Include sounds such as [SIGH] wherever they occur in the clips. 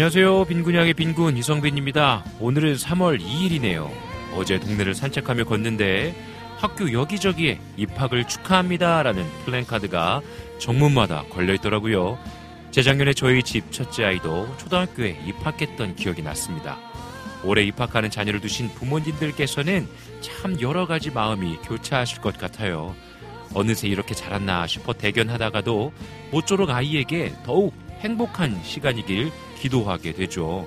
안녕하세요. 빈군양의 빈군 이성빈입니다. 오늘은 3월 2일이네요. 어제 동네를 산책하며 걷는데 학교 여기저기에 입학을 축하합니다라는 플랜카드가 정문마다 걸려 있더라고요. 재작년에 저희 집 첫째 아이도 초등학교에 입학했던 기억이 났습니다. 올해 입학하는 자녀를 두신 부모님들께서는 참 여러 가지 마음이 교차하실 것 같아요. 어느새 이렇게 자랐나 싶어 대견하다가도 모쪼록 아이에게 더욱 행복한 시간이길 기도하게 되죠.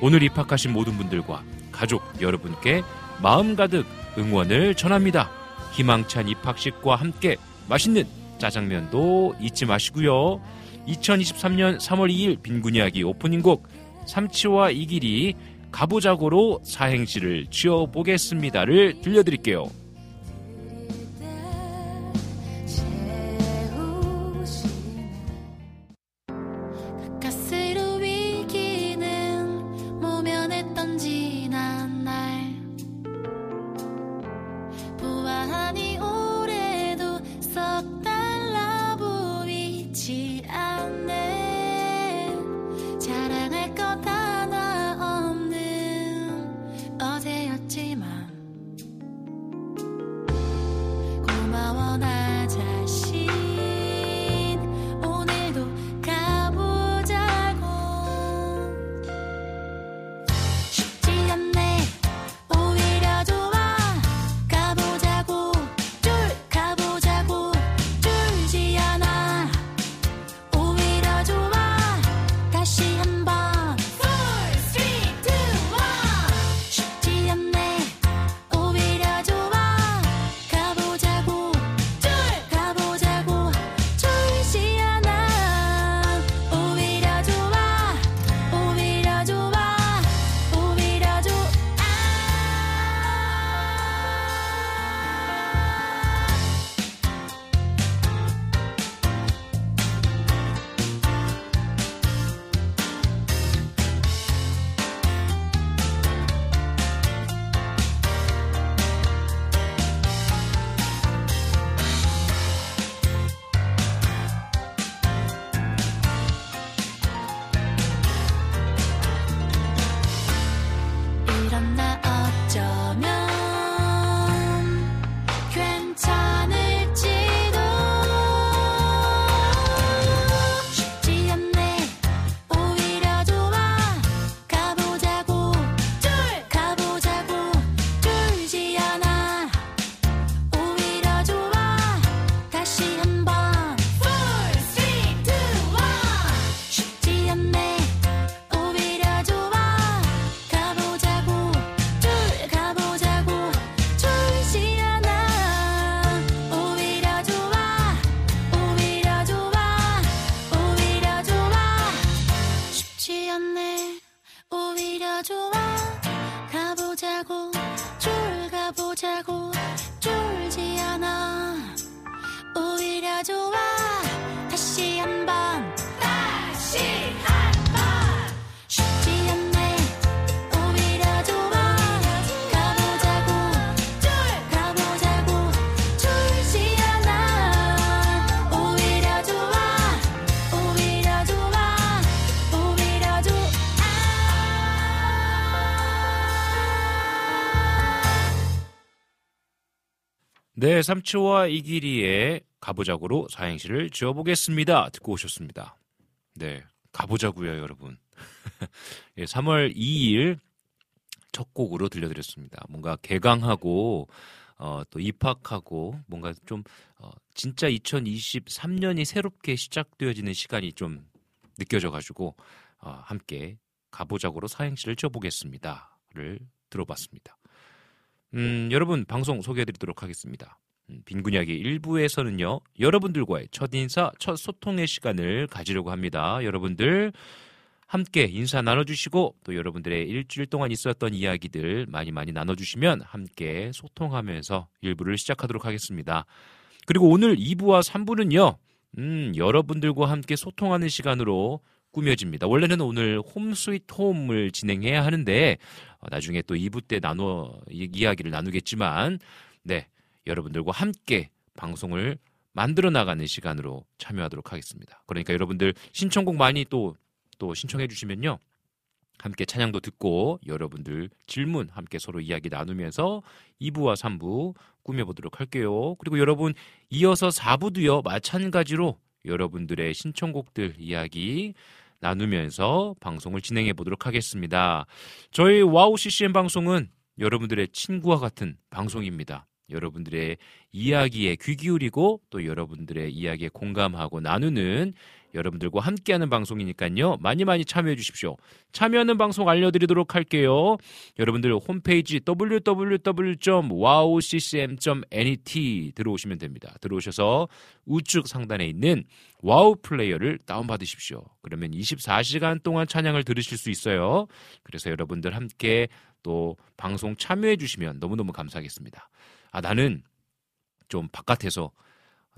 오늘 입학하신 모든 분들과 가족 여러분께 마음 가득 응원을 전합니다. 희망찬 입학식과 함께 맛있는 짜장면도 잊지 마시고요. 2023년 3월 2일 빈군 이야기 오프닝 곡 삼치와 이 길이 가보자고로 사행시를 지어보겠습니다를 들려드릴게요. 네, 삼치와 이길이의 가보자고로 사행시를 지어보겠습니다. 듣고 오셨습니다. 네, 가보자고요, 여러분. [LAUGHS] 예, 3월 2일 첫 곡으로 들려드렸습니다. 뭔가 개강하고 어, 또 입학하고 뭔가 좀 어, 진짜 2023년이 새롭게 시작되어지는 시간이 좀 느껴져가지고 어, 함께 가보자고로 사행시를 쪄보겠습니다를 들어봤습니다. 음, 여러분 방송 소개해드리도록 하겠습니다. 음, 빈군이야기 1부에서는요 여러분들과의 첫 인사, 첫 소통의 시간을 가지려고 합니다. 여러분들 함께 인사 나눠주시고 또 여러분들의 일주일 동안 있었던 이야기들 많이 많이 나눠주시면 함께 소통하면서 일부를 시작하도록 하겠습니다. 그리고 오늘 2부와 3부는요, 음, 여러분들과 함께 소통하는 시간으로 꾸며집니다. 원래는 오늘 홈 스위트 홈을 진행해야 하는데 어, 나중에 또 2부 때 나눠 이야기를 나누겠지만 네, 여러분들과 함께 방송을 만들어 나가는 시간으로 참여하도록 하겠습니다. 그러니까 여러분들 신청곡 많이 또 또 신청해 주시면요. 함께 찬양도 듣고 여러분들 질문 함께 서로 이야기 나누면서 2부와 3부 꾸며보도록 할게요. 그리고 여러분 이어서 4부도요. 마찬가지로 여러분들의 신청곡들 이야기 나누면서 방송을 진행해 보도록 하겠습니다. 저희 와우 CCM 방송은 여러분들의 친구와 같은 방송입니다. 여러분들의 이야기에 귀 기울이고 또 여러분들의 이야기에 공감하고 나누는 여러분들과 함께하는 방송이니까요. 많이 많이 참여해 주십시오. 참여하는 방송 알려드리도록 할게요. 여러분들 홈페이지 www.wowccm.net 들어오시면 됩니다. 들어오셔서 우측 상단에 있는 WOW Player를 다운받으십시오. 그러면 24시간 동안 찬양을 들으실 수 있어요. 그래서 여러분들 함께 또 방송 참여해 주시면 너무너무 감사하겠습니다. 아, 나는 좀 바깥에서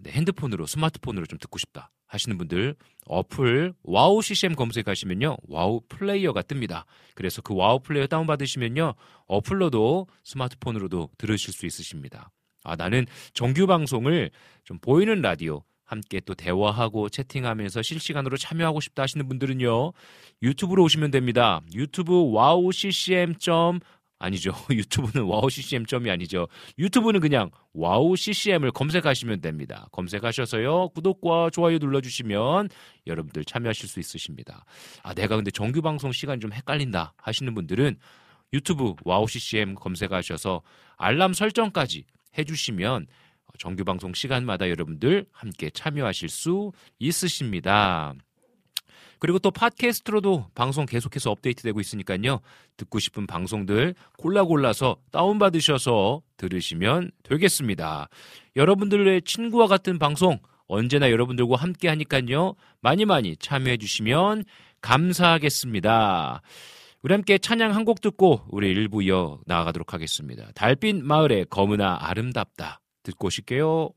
핸드폰으로 스마트폰으로 좀 듣고 싶다 하시는 분들 어플 WOW CCM 검색하시면요 WOW Player가 뜹니다. 그래서 그 WOW Player 다운 받으시면요 어플로도 스마트폰으로도 들으실 수 있으십니다. 아 나는 정규 방송을 좀 보이는 라디오 함께 또 대화하고 채팅하면서 실시간으로 참여하고 싶다 하시는 분들은요 유튜브로 오시면 됩니다. 유튜브 WOW CCM 아니죠. [LAUGHS] 유튜브는 WOW CCM 점이 아니죠. 유튜브는 그냥 WOW CCM을 검색하시면 됩니다. 검색하셔서요. 구독과 좋아요 눌러주시면 여러분들 참여하실 수 있으십니다. 아, 내가 근데 정규 방송 시간 좀 헷갈린다 하시는 분들은 유튜브 WOW CCM 검색하셔서 알람 설정까지 해주시면 정규 방송 시간마다 여러분들 함께 참여하실 수 있으십니다. 그리고 또 팟캐스트로도 방송 계속해서 업데이트되고 있으니까요. 듣고 싶은 방송들 골라 골라서 다운받으셔서 들으시면 되겠습니다. 여러분들의 친구와 같은 방송 언제나 여러분들과 함께 하니까요. 많이 많이 참여해 주시면 감사하겠습니다. 우리 함께 찬양 한 곡 듣고 우리 일부 이어 나아가도록 하겠습니다. 달빛 마을의 검은아 아름답다 듣고 오실게요.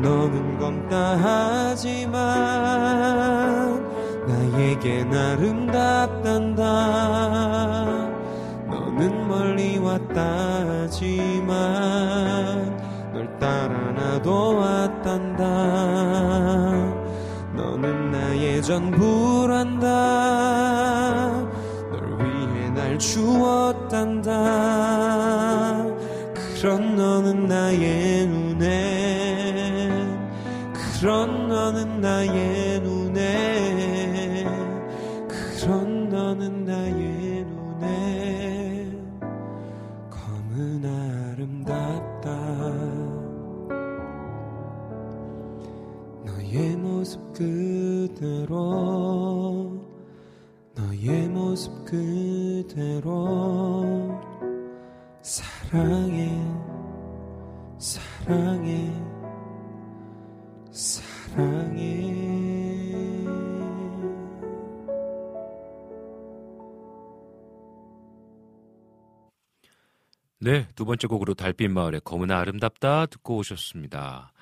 너는 검다 하지만 나에겐 아름답단다. 너는 멀리 왔다지만 널 따라 나도 왔단다. 너는 나의 전부란다. 널 위해 날 주었단다 그런 너는 나의 눈에 그런 너는 나의 눈에 그런 너는 나의 눈에. 검은 아름답다. 너의 모습 그대로 너의 모습 그대로 사랑 네, 두 번째 곡으로 달빛 마을의 검은 아름답다 듣고 오셨습니다.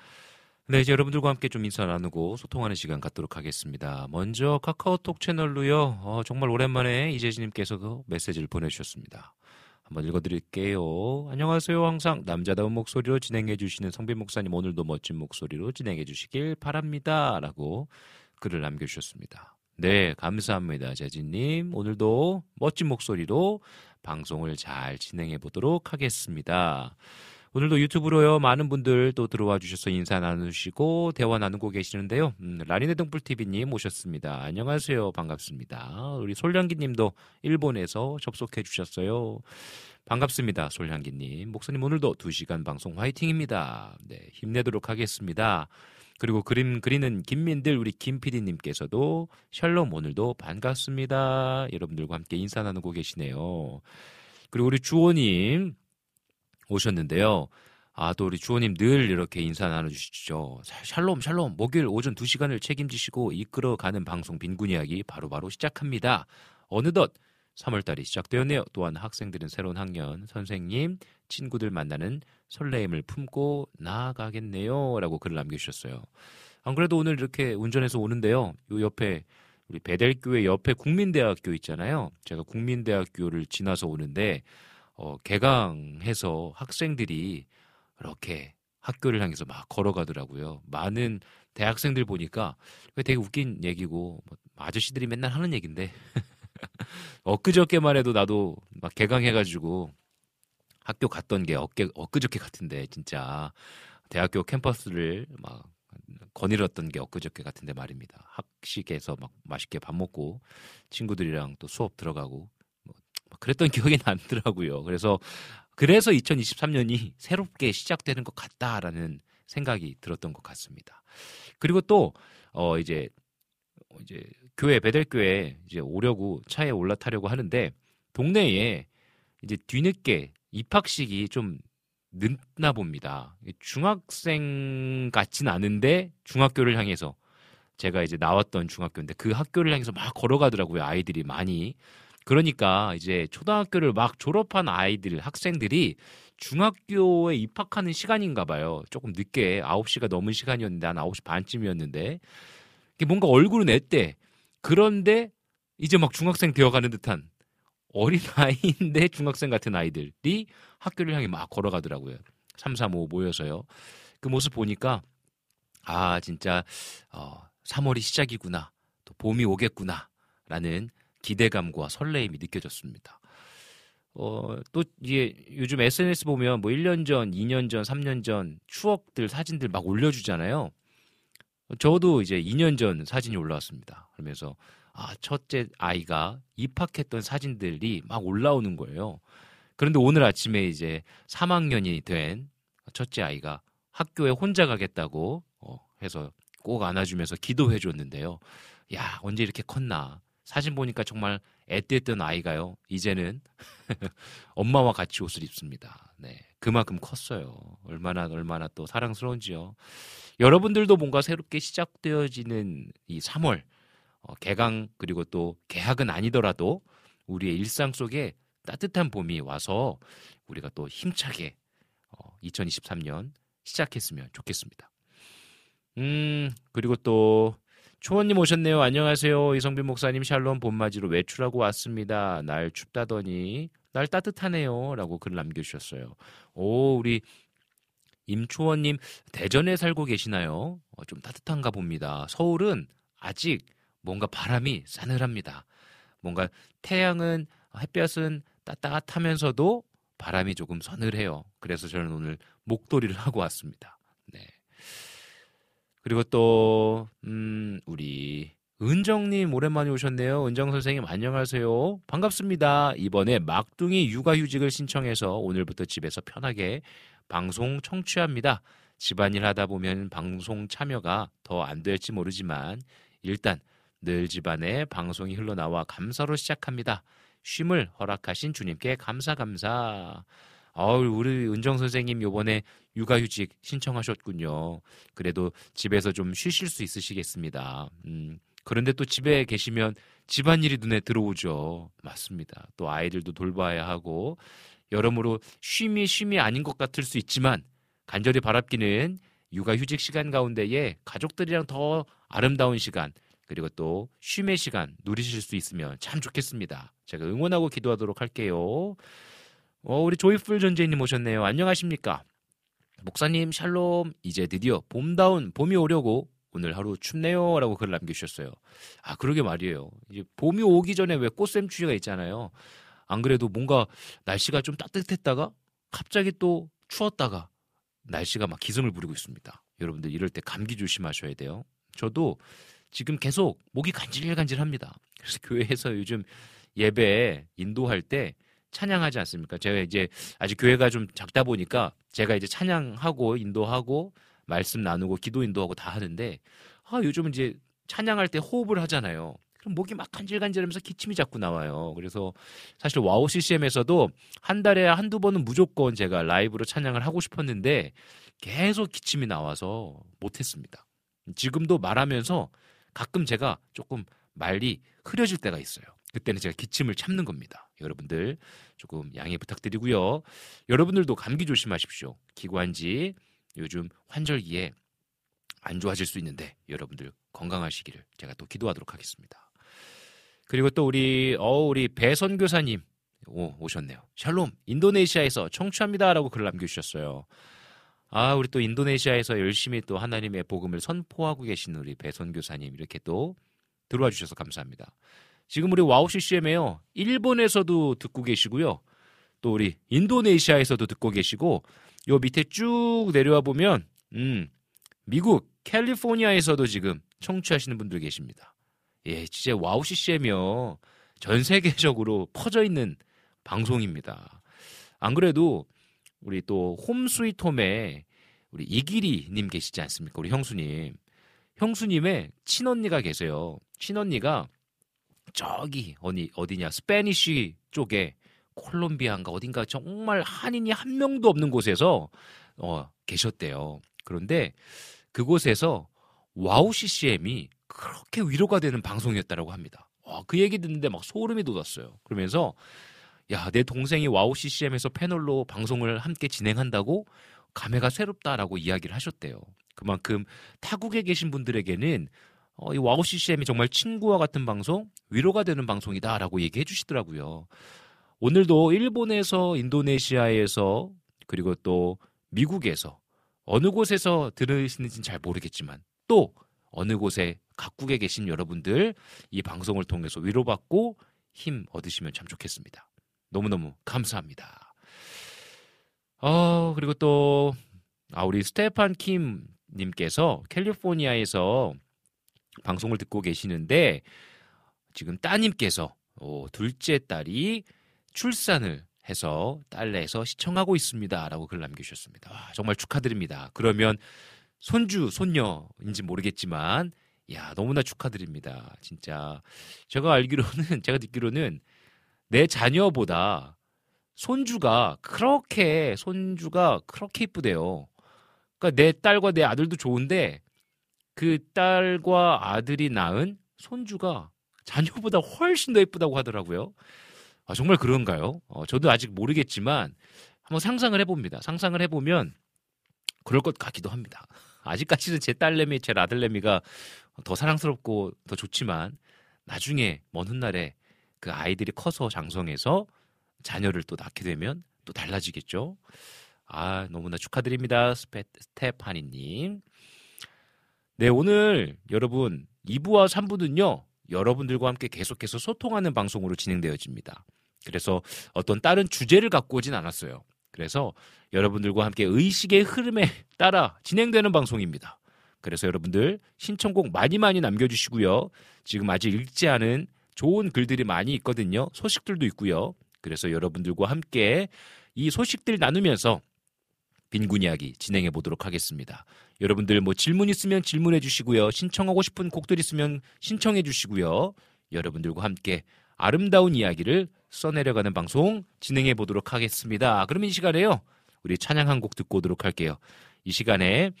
네, 이제 여러분들과 함께 좀 인사 나누고 소통하는 시간 갖도록 하겠습니다. 먼저 카카오톡 채널로요, 어, 정말 오랜만에 이재진님께서 그 메시지를 보내주셨습니다. 한번 읽어드릴게요. 안녕하세요. 항상 남자다운 목소리로 진행해주시는 성빈 목사님 오늘도 멋진 목소리로 진행해주시길 바랍니다. 라고 글을 남겨주셨습니다. 네, 감사합니다. 재진님. 오늘도 멋진 목소리로 방송을 잘 진행해 보도록 하겠습니다. 오늘도 유튜브로요 많은 분들 또 들어와 주셔서 인사 나누시고 대화 나누고 계시는데요. 음, 라니네 등불TV님 오셨습니다. 안녕하세요. 반갑습니다. 우리 솔량기님도 일본에서 접속해 주셨어요. 반갑습니다. 솔량기님. 목사님 오늘도 2시간 방송 화이팅입니다. 네, 힘내도록 하겠습니다. 그리고 그림 그리는 김민들 우리 김PD님께서도 샬롬 오늘도 반갑습니다. 여러분들과 함께 인사 나누고 계시네요. 그리고 우리 주호님 오셨는데요. 아, 또 우리 주호님 늘 이렇게 인사 나눠주시죠. 샬롬, 샬롬. 목요일 오전 2시간을 책임지시고 이끌어가는 방송 빈곤 이야기 바로바로 시작합니다. 어느덧 3월달이 시작되었네요. 또한 학생들은 새로운 학년, 선생님, 친구들 만나는 설레임을 품고 나아가겠네요. 라고 글을 남겨주셨어요. 안 그래도 오늘 이렇게 운전해서 오는데요. 요 옆에 우리 배델교회 옆에 국민대학교 있잖아요. 제가 국민대학교를 지나서 오는데 어, 개강해서 학생들이 이렇게 학교를 향해서 막 걸어가더라고요. 많은 대학생들 보니까 되게 웃긴 얘기고 뭐 아저씨들이 맨날 하는 얘긴데 [LAUGHS] 엊그저께만 해도 나도 막 개강해가지고 학교 갔던 게 엊게, 엊그저께 같은데 진짜 대학교 캠퍼스를 막 거닐었던 게 엊그저께 같은데 말입니다. 학식에서 막 맛있게 밥 먹고 친구들이랑 또 수업 들어가고 뭐 그랬던 [LAUGHS] 기억이 나더라고요. 그래서 그래서 2023년이 새롭게 시작되는 것 같다라는 생각이 들었던 것 같습니다. 그리고 또 어 이제 이제 교회 배델교회 이제 오려고 차에 올라타려고 하는데 동네에 이제 뒤늦게 입학식이 좀 늦나 봅니다. 중학생 같진 않은데 중학교를 향해서 제가 이제 나왔던 중학교인데 그 학교를 향해서 막 걸어가더라고요. 아이들이 많이. 그러니까 이제 초등학교를 막 졸업한 아이들, 학생들이 중학교에 입학하는 시간인가 봐요. 조금 늦게 9시가 넘은 시간이었는데 한 9시 반쯤이었는데 뭔가 얼굴은 냈대. 그런데 이제 막 중학생 되어가는 듯한 어린 아이인데 중학생 같은 아이들이 학교를 향해 막 걸어가더라고요. 3, 3, 5 모여서요. 그 모습 보니까 아 진짜 어, 3월이 시작이구나. 또 봄이 오겠구나라는 기대감과 설레임이 느껴졌습니다. 어, 또 이게 요즘 SNS 보면 뭐 1년 전, 2년 전, 3년 전 추억들 사진들 막 올려주잖아요. 저도 이제 2년 전 사진이 올라왔습니다. 그러면서 아, 첫째 아이가 입학했던 사진들이 막 올라오는 거예요. 그런데 오늘 아침에 이제 3학년이 된 첫째 아이가 학교에 혼자 가겠다고 어, 해서 꼭 안아주면서 기도해 줬는데요. 야, 언제 이렇게 컸나. 사진 보니까 정말 애땠던 아이가요. 이제는 [LAUGHS] 엄마와 같이 옷을 입습니다. 네. 그만큼 컸어요. 얼마나, 얼마나 또 사랑스러운지요. 여러분들도 뭔가 새롭게 시작되어지는 이 3월, 어, 개강, 그리고 또 개학은 아니더라도 우리의 일상 속에 따뜻한 봄이 와서 우리가 또 힘차게 어, 2023년 시작했으면 좋겠습니다. 음, 그리고 또 초원님 오셨네요. 안녕하세요. 이성빈 목사님 샬롬 봄맞이로 외출하고 왔습니다. 날 춥다더니 날 따뜻하네요. 라고 글 남겨주셨어요. 오, 우리 임초원님 대전에 살고 계시나요? 어, 좀 따뜻한가 봅니다. 서울은 아직 뭔가 바람이 싸늘합니다. 뭔가 태양은 햇볕은 따뜻하면서도 바람이 조금 서늘해요. 그래서 저는 오늘 목도리를 [LAUGHS] 하고 왔습니다. 네. 그리고 또, 음, 우리, 은정님 오랜만에 오셨네요. 은정 선생님 안녕하세요. 반갑습니다. 이번에 막둥이 육아휴직을 신청해서 오늘부터 집에서 편하게 방송 청취합니다. 집안일 하다 보면 방송 참여가 더 안 될지 모르지만 일단 늘 집안에 방송이 흘러나와 감사로 시작합니다. 쉼을 허락하신 주님께 감사 감사. 아우 우리 은정 선생님 요번에 육아휴직 신청하셨군요. 그래도 집에서 좀 쉬실 수 있으시겠습니다. 음, 그런데 또 집에 계시면 집안일이 눈에 들어오죠. 맞습니다. 또 아이들도 돌봐야 하고 여러모로 쉼이 쉼이 아닌 것 같을 수 있지만 간절히 바랍기는 육아휴직 시간 가운데에 가족들이랑 더 아름다운 시간 그리고 또 쉼의 시간 누리실 수 있으면 참 좋겠습니다. 제가 응원하고 기도하도록 할게요. 어, 우리 조이풀 존재님 오셨네요. 안녕하십니까? 목사님 샬롬 이제 드디어 봄다운 봄이 오려고 오늘 하루 춥네요 라고 글 남겨주셨어요. 아 그러게 말이에요. 이제 봄이 오기 전에 왜 꽃샘추위가 있잖아요. 안 그래도 뭔가 날씨가 좀 따뜻했다가 갑자기 또 추웠다가 날씨가 막 기승을 부리고 있습니다. 여러분들 이럴 때 감기 조심하셔야 돼요. 저도 지금 계속 목이 간질간질합니다. 그래서 교회에서 요즘 예배 인도할 때 찬양하지 않습니까? 제가 이제 아직 교회가 좀 작다 보니까 제가 이제 찬양하고 인도하고 말씀 나누고 기도 인도하고 다 하는데 아 요즘은 이제 찬양할 때 호흡을 하잖아요. 그럼 목이 막 간질간질하면서 기침이 자꾸 나와요. 그래서 사실 WOW CCM에서도 한 달에 한두 번은 무조건 제가 라이브로 찬양을 하고 싶었는데 계속 기침이 나와서 못했습니다. 지금도 말하면서 가끔 제가 조금 말이 흐려질 때가 있어요. 그때는 제가 기침을 참는 겁니다. 여러분들 조금 양해 부탁드리고요. 여러분들도 감기 조심하십시오. 기관지 요즘 환절기에 안 좋아질 수 있는데 여러분들 건강하시기를 제가 또 기도하도록 하겠습니다. 그리고 또 우리 어 우리 배선 교사님 오, 오셨네요. 샬롬 인도네시아에서 청취합니다라고 글을 남겨주셨어요. 아 우리 또 인도네시아에서 열심히 또 하나님의 복음을 선포하고 계신 우리 배 선교사님 이렇게 또 들어와 주셔서 감사합니다. 지금 우리 WOW CCM에요. 일본에서도 듣고 계시고요. 또 우리 인도네시아에서도 듣고 계시고 요 밑에 쭉 내려와 보면 음 미국 캘리포니아에서도 지금 청취하시는 분들 계십니다. 예, 진짜 WOW CCM이요. 전 세계적으로 퍼져 있는 방송입니다. 안 그래도 우리 또 Home Sweet Home에 우리 이기리님 계시지 않습니까? 우리 형수님. 형수님의 친언니가 계세요. 친언니가 저기 어디 어디냐 Spanish 쪽에 콜롬비아인가 어딘가 정말 한인이 한 명도 없는 곳에서 어, 계셨대요. 그런데 그곳에서 WOW CCM이 그렇게 위로가 되는 방송이었다라고 합니다. 와, 그 얘기 듣는데 막 소름이 돋았어요. 그러면서 야, 내 동생이 WOW CCM에서 패널로 방송을 함께 진행한다고 감회가 새롭다라고 이야기를 하셨대요. 그만큼 타국에 계신 분들에게는 어, 이 WOW CCM이 정말 친구와 같은 방송, 위로가 되는 방송이다라고 얘기해 주시더라고요. 오늘도 일본에서 인도네시아에서 그리고 또 미국에서 어느 곳에서 들으시는지는 잘 모르겠지만 또 어느 곳에 각국에 계신 여러분들 이 방송을 통해서 위로받고 힘 얻으시면 참 좋겠습니다. 너무너무 감사합니다. 어, 그리고 또, 아, 우리 스테판 킴 님께서 캘리포니아에서 방송을 듣고 계시는데 지금 따님께서 오, 둘째 딸이 출산을 해서 딸내서 시청하고 있습니다라고 글 남겨주셨습니다. 와, 정말 축하드립니다. 그러면 손주 손녀인지 모르겠지만 야 너무나 축하드립니다. 진짜 제가 알기로는 [LAUGHS] 제가 듣기로는 내 자녀보다 손주가 그렇게 손주가 그렇게 이쁘대요. 그러니까 내 딸과 내 아들도 좋은데 그 딸과 아들이 낳은 손주가 자녀보다 훨씬 더 예쁘다고 하더라고요. 아, 정말 그런가요? 어, 저도 아직 모르겠지만 한번 상상을 해봅니다. 상상을 해보면 그럴 것 같기도 합니다. 아직까지는 제 딸내미, 제 아들내미가 더 사랑스럽고 더 좋지만 나중에 먼 훗날에 그 아이들이 커서 장성해서 자녀를 또 낳게 되면 또 달라지겠죠. 아, 너무나 축하드립니다. 스페, 스테파니님. 네, 오늘 여러분 2부와 3부는요, 여러분들과 함께 계속해서 소통하는 방송으로 진행되어집니다. 그래서 어떤 다른 주제를 갖고 오진 않았어요. 그래서 여러분들과 함께 의식의 흐름에 [LAUGHS] 따라 진행되는 방송입니다. 그래서 여러분들 신청곡 많이 많이 남겨주시고요. 지금 아직 읽지 않은 좋은 글들이 많이 있거든요. 소식들도 있고요. 그래서 여러분들과 함께 이 소식들 나누면서 빈곤 이야기 진행해 보도록 하겠습니다. 여러분들 뭐 질문 있으면 질문해 주시고요. 신청하고 싶은 곡들 있으면 신청해 주시고요. 여러분들과 함께 아름다운 이야기를 써내려가는 방송 진행해 보도록 하겠습니다. 그러면 이 시간에요. 우리 찬양 한 곡 듣고 오도록 할게요. 이 시간에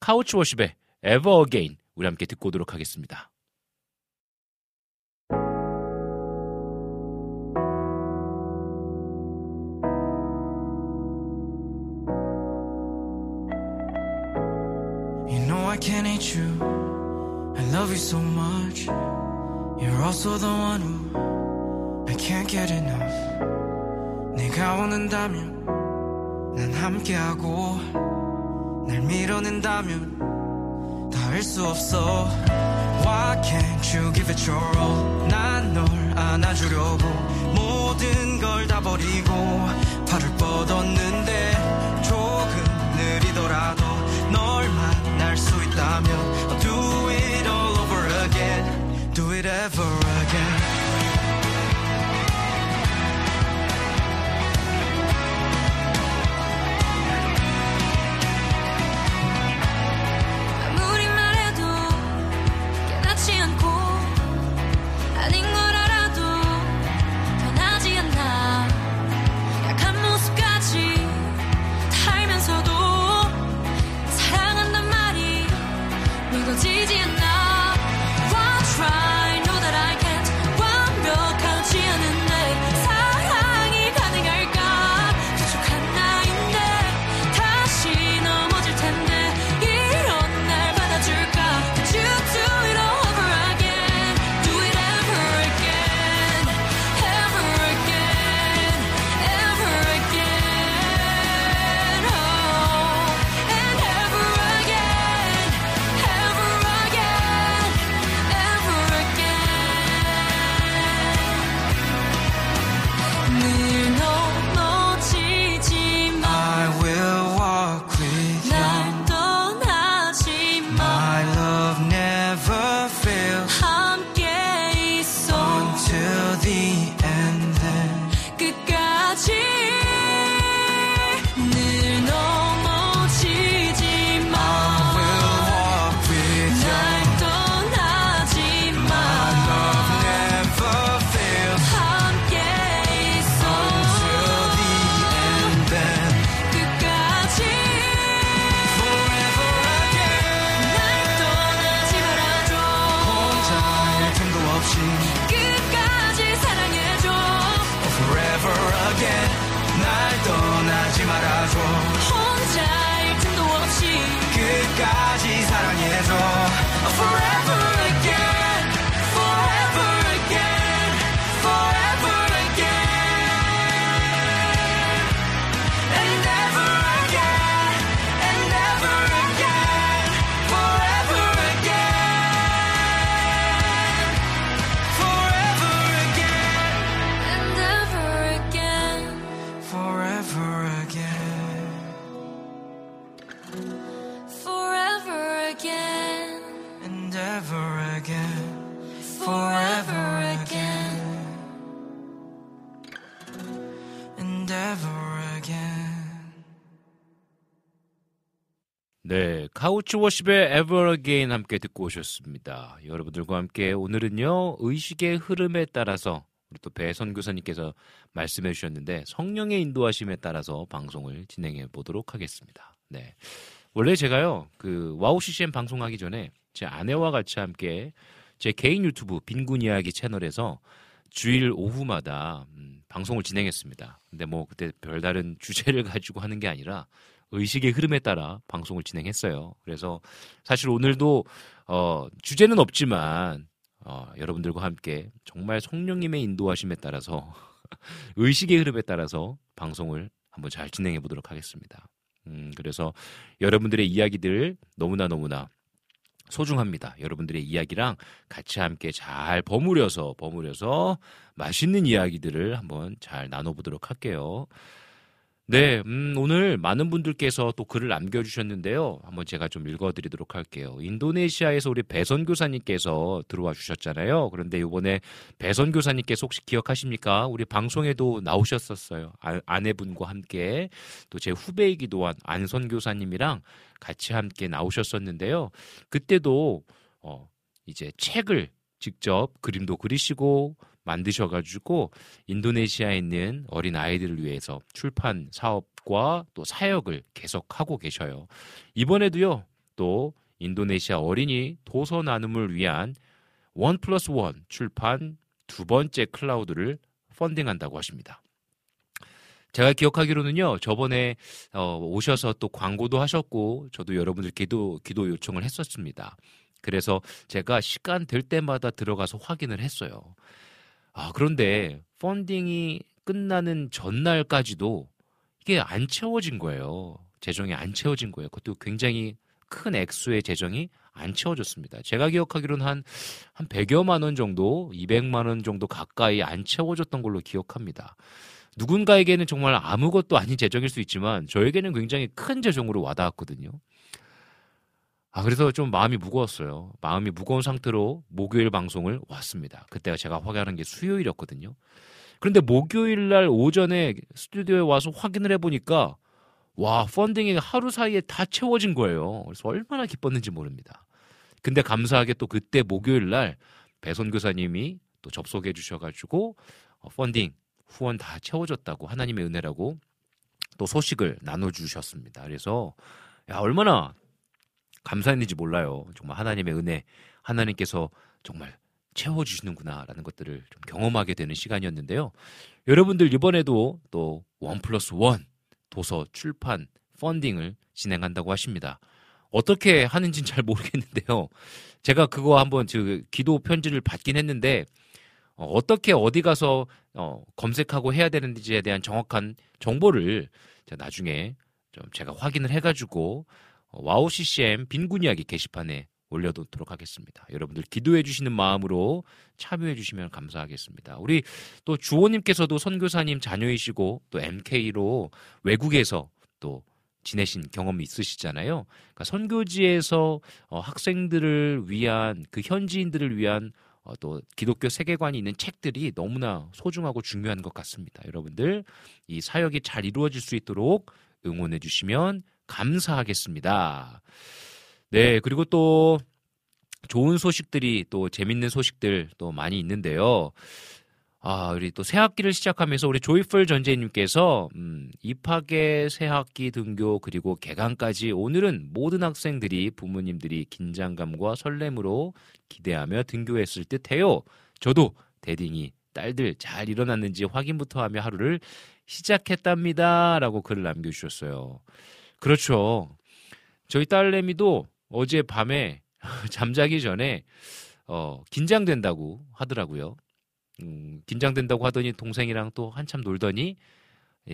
카우치 워십의 Ever Again 우리 함께 듣고 오도록 하겠습니다. Can't hate you. I love you so much. You're also the one who I can't get enough. 네가 원한다면 난 함께하고 날 밀어낸다면 닿을 수 없어. Why can't you give it your all? 난 널 안아주려고 모든 걸 다 버리고 발을 뻗었는데 조금 느리더라도 있다면 네, Couch Worship의 Ever Again 함께 듣고 오셨습니다. 여러분들과 함께 오늘은요, 의식의 흐름에 따라서 우리 또 배 선교사님께서 말씀해 주셨는데 성령의 인도하심에 따라서 방송을 진행해 보도록 하겠습니다. 네. 원래 제가요, 그 WOW CCM 방송하기 전에 제 아내와 같이 함께 제 개인 유튜브 빈군 이야기 채널에서 주일 오후마다 음, 방송을 진행했습니다. 근데 뭐 그때 별다른 주제를 [LAUGHS] 가지고 하는 게 아니라 의식의 흐름에 따라 방송을 진행했어요. 그래서 사실 오늘도 어, 주제는 없지만 어, 여러분들과 함께 정말 성령님의 인도하심에 따라서 [LAUGHS] 의식의 흐름에 따라서 방송을 한번 잘 진행해 보도록 하겠습니다. 음, 그래서 여러분들의 이야기들 너무나 너무나 소중합니다. 여러분들의 이야기랑 같이 함께 잘 버무려서 버무려서 맛있는 이야기들을 한번 잘 나눠보도록 할게요. 네, 음, 오늘 많은 분들께서 또 글을 남겨주셨는데요. 한번 제가 좀 읽어드리도록 할게요. 인도네시아에서 우리 배선 교사님께서 들어와 주셨잖아요. 그런데 이번에 배선 교사님께서 혹시 기억하십니까? 우리 방송에도 나오셨었어요. 아, 아내분과 함께 또 제 후배이기도 한 안선 교사님이랑 같이 함께 나오셨었는데요. 그때도 어, 이제 책을 직접 그림도 그리시고 만드셔가지고 인도네시아에 있는 어린 아이들을 위해서 출판 사업과 또 사역을 계속하고 계셔요. 이번에도요, 또 인도네시아 어린이 도서 나눔을 위한 원 플러스 원 출판 두 번째 클라우드를 펀딩한다고 하십니다. 제가 기억하기로는요, 저번에 어, 오셔서 또 광고도 하셨고, 저도 여러분들 기도, 기도 요청을 했었습니다. 그래서 제가 시간 될 때마다 들어가서 확인을 했어요. 아, 그런데 펀딩이 끝나는 전날까지도 이게 안 채워진 거예요. 재정이 안 채워진 거예요. 그것도 굉장히 큰 액수의 재정이 안 채워졌습니다. 제가 기억하기로는 한, 한 100여만 원 정도, 200만 원 정도 가까이 안 채워졌던 걸로 기억합니다. 누군가에게는 정말 아무것도 아닌 재정일 수 있지만 저에게는 굉장히 큰 재정으로 와닿았거든요. 아, 그래서 좀 마음이 무거웠어요. 마음이 무거운 상태로 목요일 방송을 왔습니다. 그때가 제가 확인하는 게 수요일이었거든요. 그런데 목요일 날 오전에 스튜디오에 와서 확인을 해보니까 와, 펀딩이 하루 사이에 다 채워진 거예요. 그래서 얼마나 기뻤는지 모릅니다. 근데 감사하게 또 그때 목요일 날 배선 교사님이 또 접속해 주셔가지고 어, 펀딩 후원 다 채워졌다고 하나님의 은혜라고 또 소식을 나눠주셨습니다. 그래서 야, 얼마나 감사했는지 몰라요. 정말 하나님의 은혜, 하나님께서 정말 채워주시는구나라는 것들을 좀 경험하게 되는 시간이었는데요. 여러분들 이번에도 또 원 플러스 원 도서 출판 펀딩을 진행한다고 하십니다. 어떻게 하는지는 잘 모르겠는데요. 제가 그거 한번 그 기도 편지를 받긴 했는데 어, 떻게 어디 가서 어, 검색하고 해야 되는지에 대한 정확한 정보를 나중에 좀 제가 확인을 해가지고 어, WOW CCM 빈군 이야기 게시판에 올려놓도록 하겠습니다. 여러분들 기도해 주시는 마음으로 참여해 주시면 감사하겠습니다. 우리 또 주호님께서도 선교사님 자녀이시고 또 MK로 외국에서 또 지내신 경험이 있으시잖아요. 그러니까 선교지에서 어, 학생들을 위한 그 현지인들을 위한 어, 또 기독교 세계관이 있는 책들이 너무나 소중하고 중요한 것 같습니다. 여러분들 이 사역이 잘 이루어질 수 있도록 응원해 주시면 감사하겠습니다. 네, 그리고 또 좋은 소식들이 또 재밌는 소식들 또 많이 있는데요. 아, 우리 또 새학기를 시작하면서 우리 조이풀 전재님께서 음, 입학의 새학기 등교 그리고 개강까지 오늘은 모든 학생들이 부모님들이 긴장감과 설렘으로 기대하며 등교했을 듯해요. 저도 대딩이 딸들 잘 일어났는지 확인부터 하며 하루를 시작했답니다라고 글을 남겨주셨어요. 그렇죠. 저희 딸내미도 어제 밤에 [LAUGHS] 잠자기 전에 어, 긴장된다고 하더라고요. 음, 긴장된다고 하더니 동생이랑 또 한참 놀더니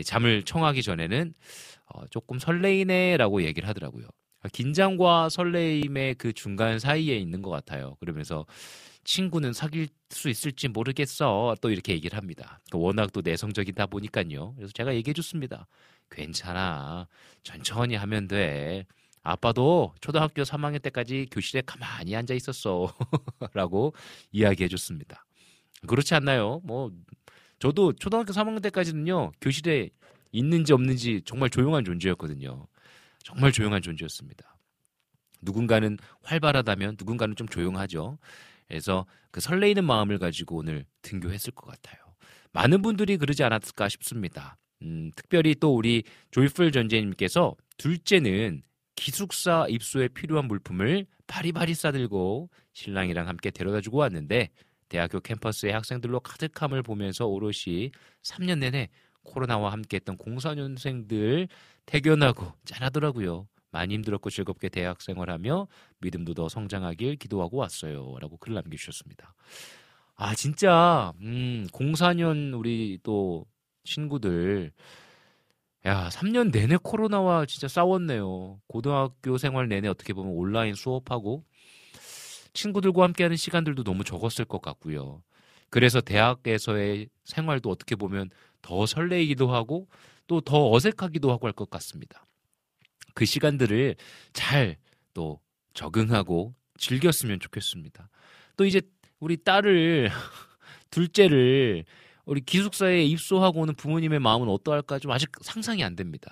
잠을 청하기 전에는 어, 조금 설레이네라고 얘기를 하더라고요. 긴장과 설레임의 그 중간 사이에 있는 것 같아요. 그러면서 친구는 사귈 수 있을지 모르겠어. 또 이렇게 얘기를 합니다. 워낙 또 내성적이다 보니까요. 그래서 제가 얘기해 줬습니다. 괜찮아. 천천히 하면 돼. 아빠도 초등학교 3학년 때까지 교실에 가만히 앉아 있었어. [LAUGHS] 라고 이야기해 줬습니다. 그렇지 않나요? 뭐, 저도 초등학교 3학년 때까지는요, 교실에 있는지 없는지 정말 조용한 존재였거든요. 정말 조용한 존재였습니다. 누군가는 활발하다면 누군가는 좀 조용하죠. 그래서 그 설레이는 마음을 가지고 오늘 등교했을 것 같아요. 많은 분들이 그러지 않았을까 싶습니다. 음, 특별히 또 우리 조이풀 전재님께서 둘째는 기숙사 입소에 필요한 물품을 바리바리 싸들고 신랑이랑 함께 데려다 주고 왔는데 대학교 캠퍼스의 학생들로 가득함을 보면서 오롯이 3년 내내 코로나와 함께했던 공사년생들 태견하고 짠하더라고요. 많이 힘들었고 즐겁게 대학 생활하며 믿음도 더 성장하길 기도하고 왔어요. 라고 글 남겨주셨습니다. 아, 진짜, 음, 04년 우리 또 친구들, 야, 3년 내내 코로나와 진짜 싸웠네요. 고등학교 생활 내내 어떻게 보면 온라인 수업하고 친구들과 함께하는 시간들도 너무 적었을 것 같고요. 그래서 대학에서의 생활도 어떻게 보면 더 설레이기도 하고 또 더 어색하기도 하고 할 것 같습니다. 그 시간들을 잘 또 적응하고 즐겼으면 좋겠습니다. 또 이제 우리 딸을 [LAUGHS] 둘째를 우리 기숙사에 입소하고 오는 부모님의 마음은 어떠할까 좀 아직 상상이 안 됩니다.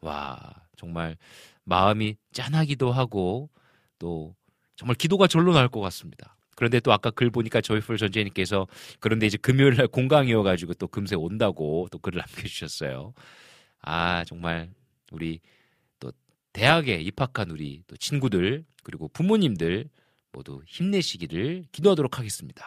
와 정말 마음이 짠하기도 하고 또 정말 기도가 절로 나올 것 같습니다. 그런데 또 아까 글 보니까 저이풀 전재님께서 그런데 이제 금요일 날 공강이어가지고 또 금세 온다고 또 글을 남겨주셨어요. 아 정말 우리 또 대학에 입학한 우리 또 친구들 그리고 부모님들 모두 힘내시기를 기도하도록 하겠습니다.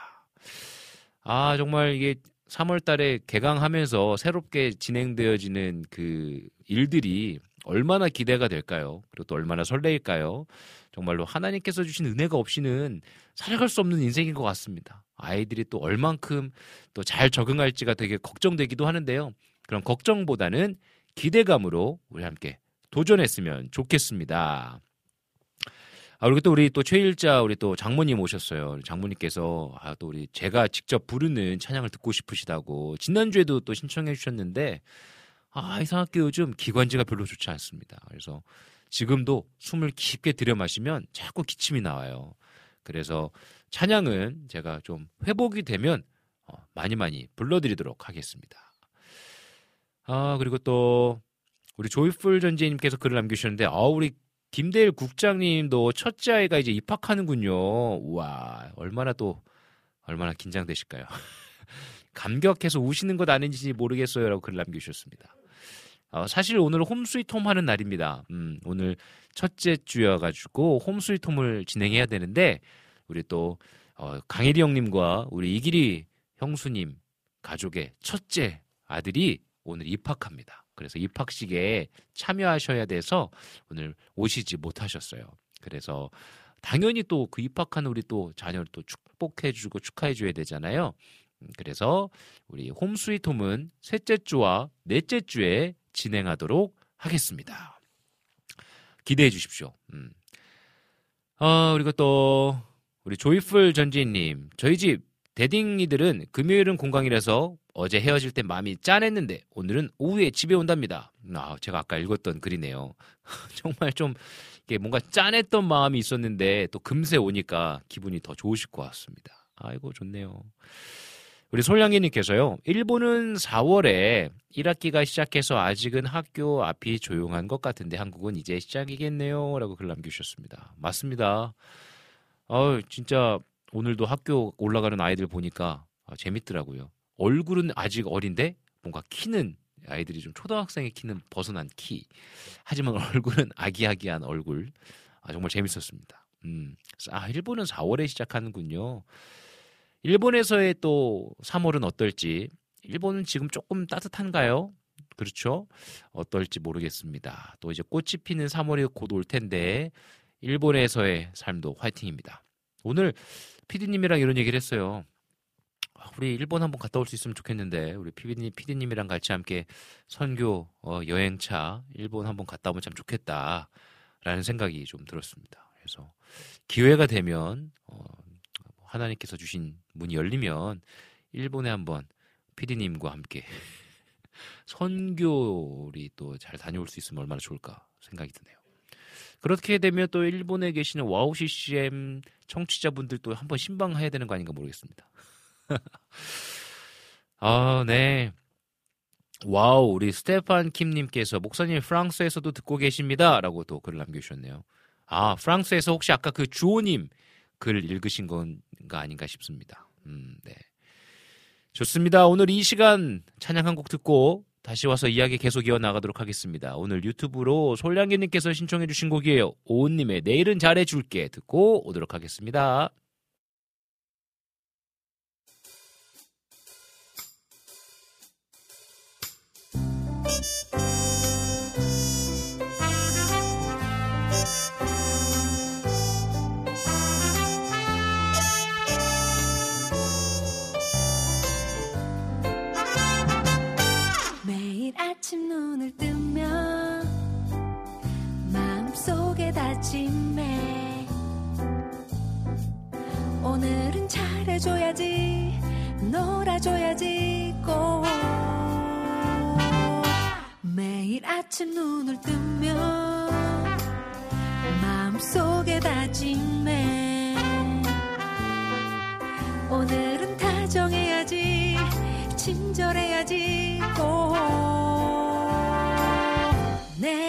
아 정말 이게 3월 달에 개강하면서 새롭게 진행되어지는 그 일들이 얼마나 기대가 될까요? 그리고 또 얼마나 설레일까요? 정말로 하나님께서 주신 은혜가 없이는 살아갈 수 없는 인생인 것 같습니다. 아이들이 또 얼만큼 또 잘 적응할지가 되게 걱정되기도 하는데요. 그런 걱정보다는 기대감으로 우리 함께 도전했으면 좋겠습니다. 아, 그리고 또 우리 또 최일자 우리 또 장모님 오셨어요. 장모님께서 아, 또 우리 제가 직접 부르는 찬양을 듣고 싶으시다고 지난주에도 또 신청해 주셨는데 아, 이상하게 요즘 기관지가 별로 좋지 않습니다. 그래서 지금도 숨을 깊게 들여 마시면 자꾸 기침이 나와요. 그래서 찬양은 제가 좀 회복이 되면 어, 많이 많이 불러드리도록 하겠습니다. 아, 그리고 또 우리 조이풀 전재님께서 글을 남겨주셨는데, 아, 우리 김대일 국장님도 첫째 아이가 이제 입학하는군요. 우와, 얼마나 또, 얼마나 긴장되실까요? [LAUGHS] 감격해서 우시는 것 아닌지 모르겠어요. 라고 글을 남겨주셨습니다. 어, 사실 오늘 홈스위트홈 하는 날입니다. 음, 오늘 첫째 주여가지고 홈스위트홈을 진행해야 되는데, 우리 또, 어, 강일이 형님과 우리 이길이 형수님 가족의 첫째 아들이 오늘 입학합니다. 그래서 입학식에 참여하셔야 돼서 오늘 오시지 못하셨어요. 그래서 당연히 또 그 입학한 우리 또 자녀를 또 축복해주고 축하해줘야 되잖아요. 음, 그래서 우리 홈스위트홈은 셋째 주와 넷째 주에 진행하도록 하겠습니다. 기대해 주십시오. 음. 어, 그리고 또 우리 조이풀 전지님 저희 집 대딩이들은 금요일은 공강이라서 어제 헤어질 때 마음이 짠했는데 오늘은 오후에 집에 온답니다. 아, 제가 아까 읽었던 글이네요. [LAUGHS] 정말 좀 이게 뭔가 짠했던 마음이 있었는데 또 금세 오니까 기분이 더 좋으실 것 같습니다. 아이고 좋네요. 우리 솔량이님께서요. 일본은 4월에 1학기가 시작해서 아직은 학교 앞이 조용한 것 같은데 한국은 이제 시작이겠네요. 라고 글 남겨주셨습니다. 맞습니다. 어 진짜 오늘도 학교 올라가는 아이들 보니까 아, 재밌더라고요. 얼굴은 아직 어린데 뭔가 키는 아이들이 좀 초등학생의 키는 벗어난 키. 하지만 [LAUGHS] 얼굴은 아기아기한 얼굴. 아, 정말 재밌었습니다. 음. 아, 일본은 4월에 시작하는군요. 일본에서의 또 3월은 어떨지. 일본은 지금 조금 따뜻한가요? 그렇죠? 어떨지 모르겠습니다. 또 이제 꽃이 피는 3월이 곧 올 텐데 일본에서의 삶도 화이팅입니다. 오늘 피디님이랑 이런 얘기를 했어요. 아, 우리 일본 한번 갔다 올 수 있으면 좋겠는데 우리 피디님 피디님이랑 같이 함께 선교 어, 여행차 일본 한번 갔다 오면 참 좋겠다라는 생각이 좀 들었습니다. 그래서 기회가 되면 어, 하나님께서 주신 문이 열리면 일본에 한번 피디님과 함께 [LAUGHS] 선교지 또 잘 다녀올 수 있으면 얼마나 좋을까 생각이 드네요. 그렇게 되면 또 일본에 계시는 WOW CCM 청취자분들도 한번 심방해야 되는 거 아닌가 모르겠습니다. [LAUGHS] 아, 네. Wow, 우리 스테판 킴님께서 목사님 프랑스에서도 듣고 계십니다. 라고 또 글을 남겨주셨네요. 아, 프랑스에서 혹시 아까 그 주호님 글 읽으신 건가 아닌가 싶습니다. 음, 네. 좋습니다. 오늘 이 시간 찬양 한 곡 듣고 다시 와서 이야기 계속 이어나가도록 하겠습니다. 오늘 유튜브로 솔량기님께서 신청해주신 곡이에요. 오은님의 내일은 잘해줄게 듣고 오도록 하겠습니다. 아침 눈을 뜨면 마음속에 다짐해. 오늘은 잘해줘야지 놀아줘야지 꼭. 매일 아침 눈을 뜨면 마음속에 다짐해. 오늘은 다정해야지 친절해야지 꼭. 내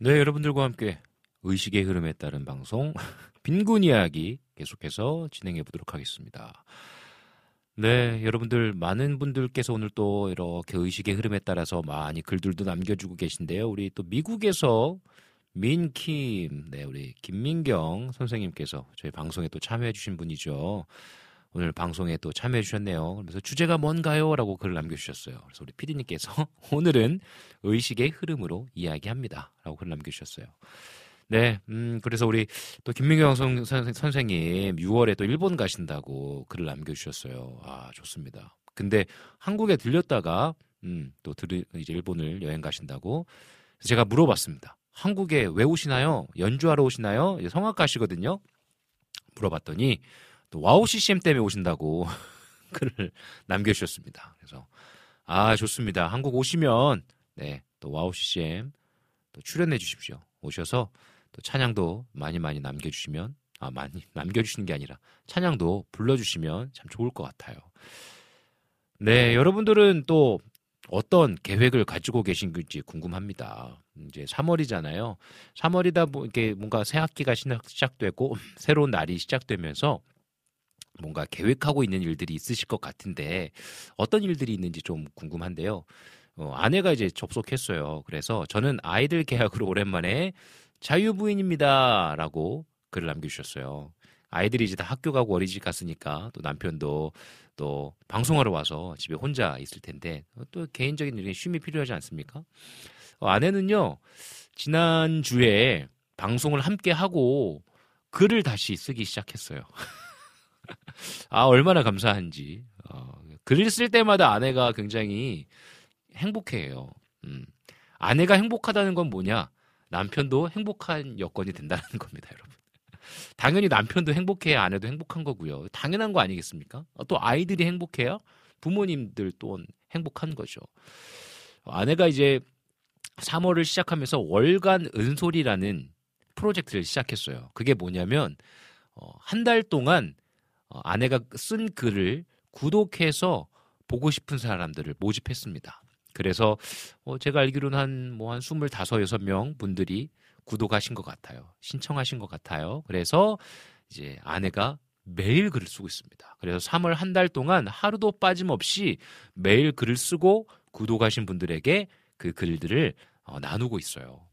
네, 여러분들과 함께 의식의 흐름에 따른 방송 [LAUGHS] 빈곤 이야기 계속해서 진행해 보도록 하겠습니다. 네, 여러분들 많은 분들께서 오늘 또 이렇게 의식의 흐름에 따라서 많이 글들도 남겨주고 계신데요. 우리 또 미국에서 민킴, 네, 우리 김민경 선생님께서 저희 방송에 또 참여해 주신 분이죠. 오늘 방송에 또 참여해 주셨네요. 그래서 주제가 뭔가요? 라고 글을 남겨주셨어요. 그래서 우리 피디님께서 [LAUGHS] 오늘은 의식의 흐름으로 이야기합니다. 라고 글을 남겨주셨어요. 네, 음, 그래서 우리 또 김민경 선, 선, 선생님 6월에 또 일본 가신다고 글을 남겨주셨어요. 아, 좋습니다. 근데 한국에 들렸다가, 음, 또 들, 이제 일본을 여행 가신다고 제가 물어봤습니다. 한국에 왜 오시나요? 연주하러 오시나요? 성악가시거든요. 물어봤더니 또 WOW CCM 때문에 오신다고 [LAUGHS] 글을 남겨주셨습니다. 그래서 아 좋습니다. 한국 오시면 네 또 WOW CCM 또 출연해 주십시오. 오셔서 또 찬양도 많이 많이 남겨주시면 아 많이 [LAUGHS] 남겨주시는 게 아니라 찬양도 불러주시면 참 좋을 것 같아요. 네 여러분들은 또 어떤 계획을 가지고 계신 건지 궁금합니다. 이제 3월이잖아요. 3월이다 보 이게 뭔가 새 학기가 시작되고 [LAUGHS] 새로운 날이 시작되면서 뭔가 계획하고 있는 일들이 있으실 것 같은데 어떤 일들이 있는지 좀 궁금한데요. 어, 아내가 이제 접속했어요. 그래서 저는 아이들 계약으로 [LAUGHS] 오랜만에 자유부인입니다라고 글을 남겨주셨어요. 아이들이 이제 다 학교 가고 어린이집 갔으니까 또 남편도 또 방송하러 와서 집에 혼자 있을 텐데 또 개인적인 쉼이 필요하지 않습니까? 어, 아내는요 지난 주에 방송을 함께 하고 글을 다시 쓰기 시작했어요. [LAUGHS] [LAUGHS] 아 얼마나 감사한지 어, 글을 쓸 때마다 아내가 굉장히 행복해요. 음. 아내가 행복하다는 건 뭐냐? 남편도 행복한 여건이 된다는 [LAUGHS] 겁니다, 여러분. 당연히 남편도 행복해야 아내도 행복한 거고요. 당연한 거 아니겠습니까? 또 아이들이 행복해야 부모님들 또 행복한 거죠. 아내가 이제 3월을 시작하면서 월간 은솔이라는 프로젝트를 시작했어요. 그게 뭐냐면 어, 한 달 동안 어, 아내가 쓴 글을 구독해서 보고 싶은 사람들을 모집했습니다. 그래서 어, 제가 알기로는 한 뭐한 뭐 스물다섯 여섯 명 분들이 구독하신 것 같아요. 신청하신 것 같아요. 그래서 이제 아내가 매일 글을 쓰고 있습니다. 그래서 3월 한 달 동안 하루도 빠짐없이 매일 글을 쓰고 구독하신 분들에게 그 글들을 어, 나누고 있어요.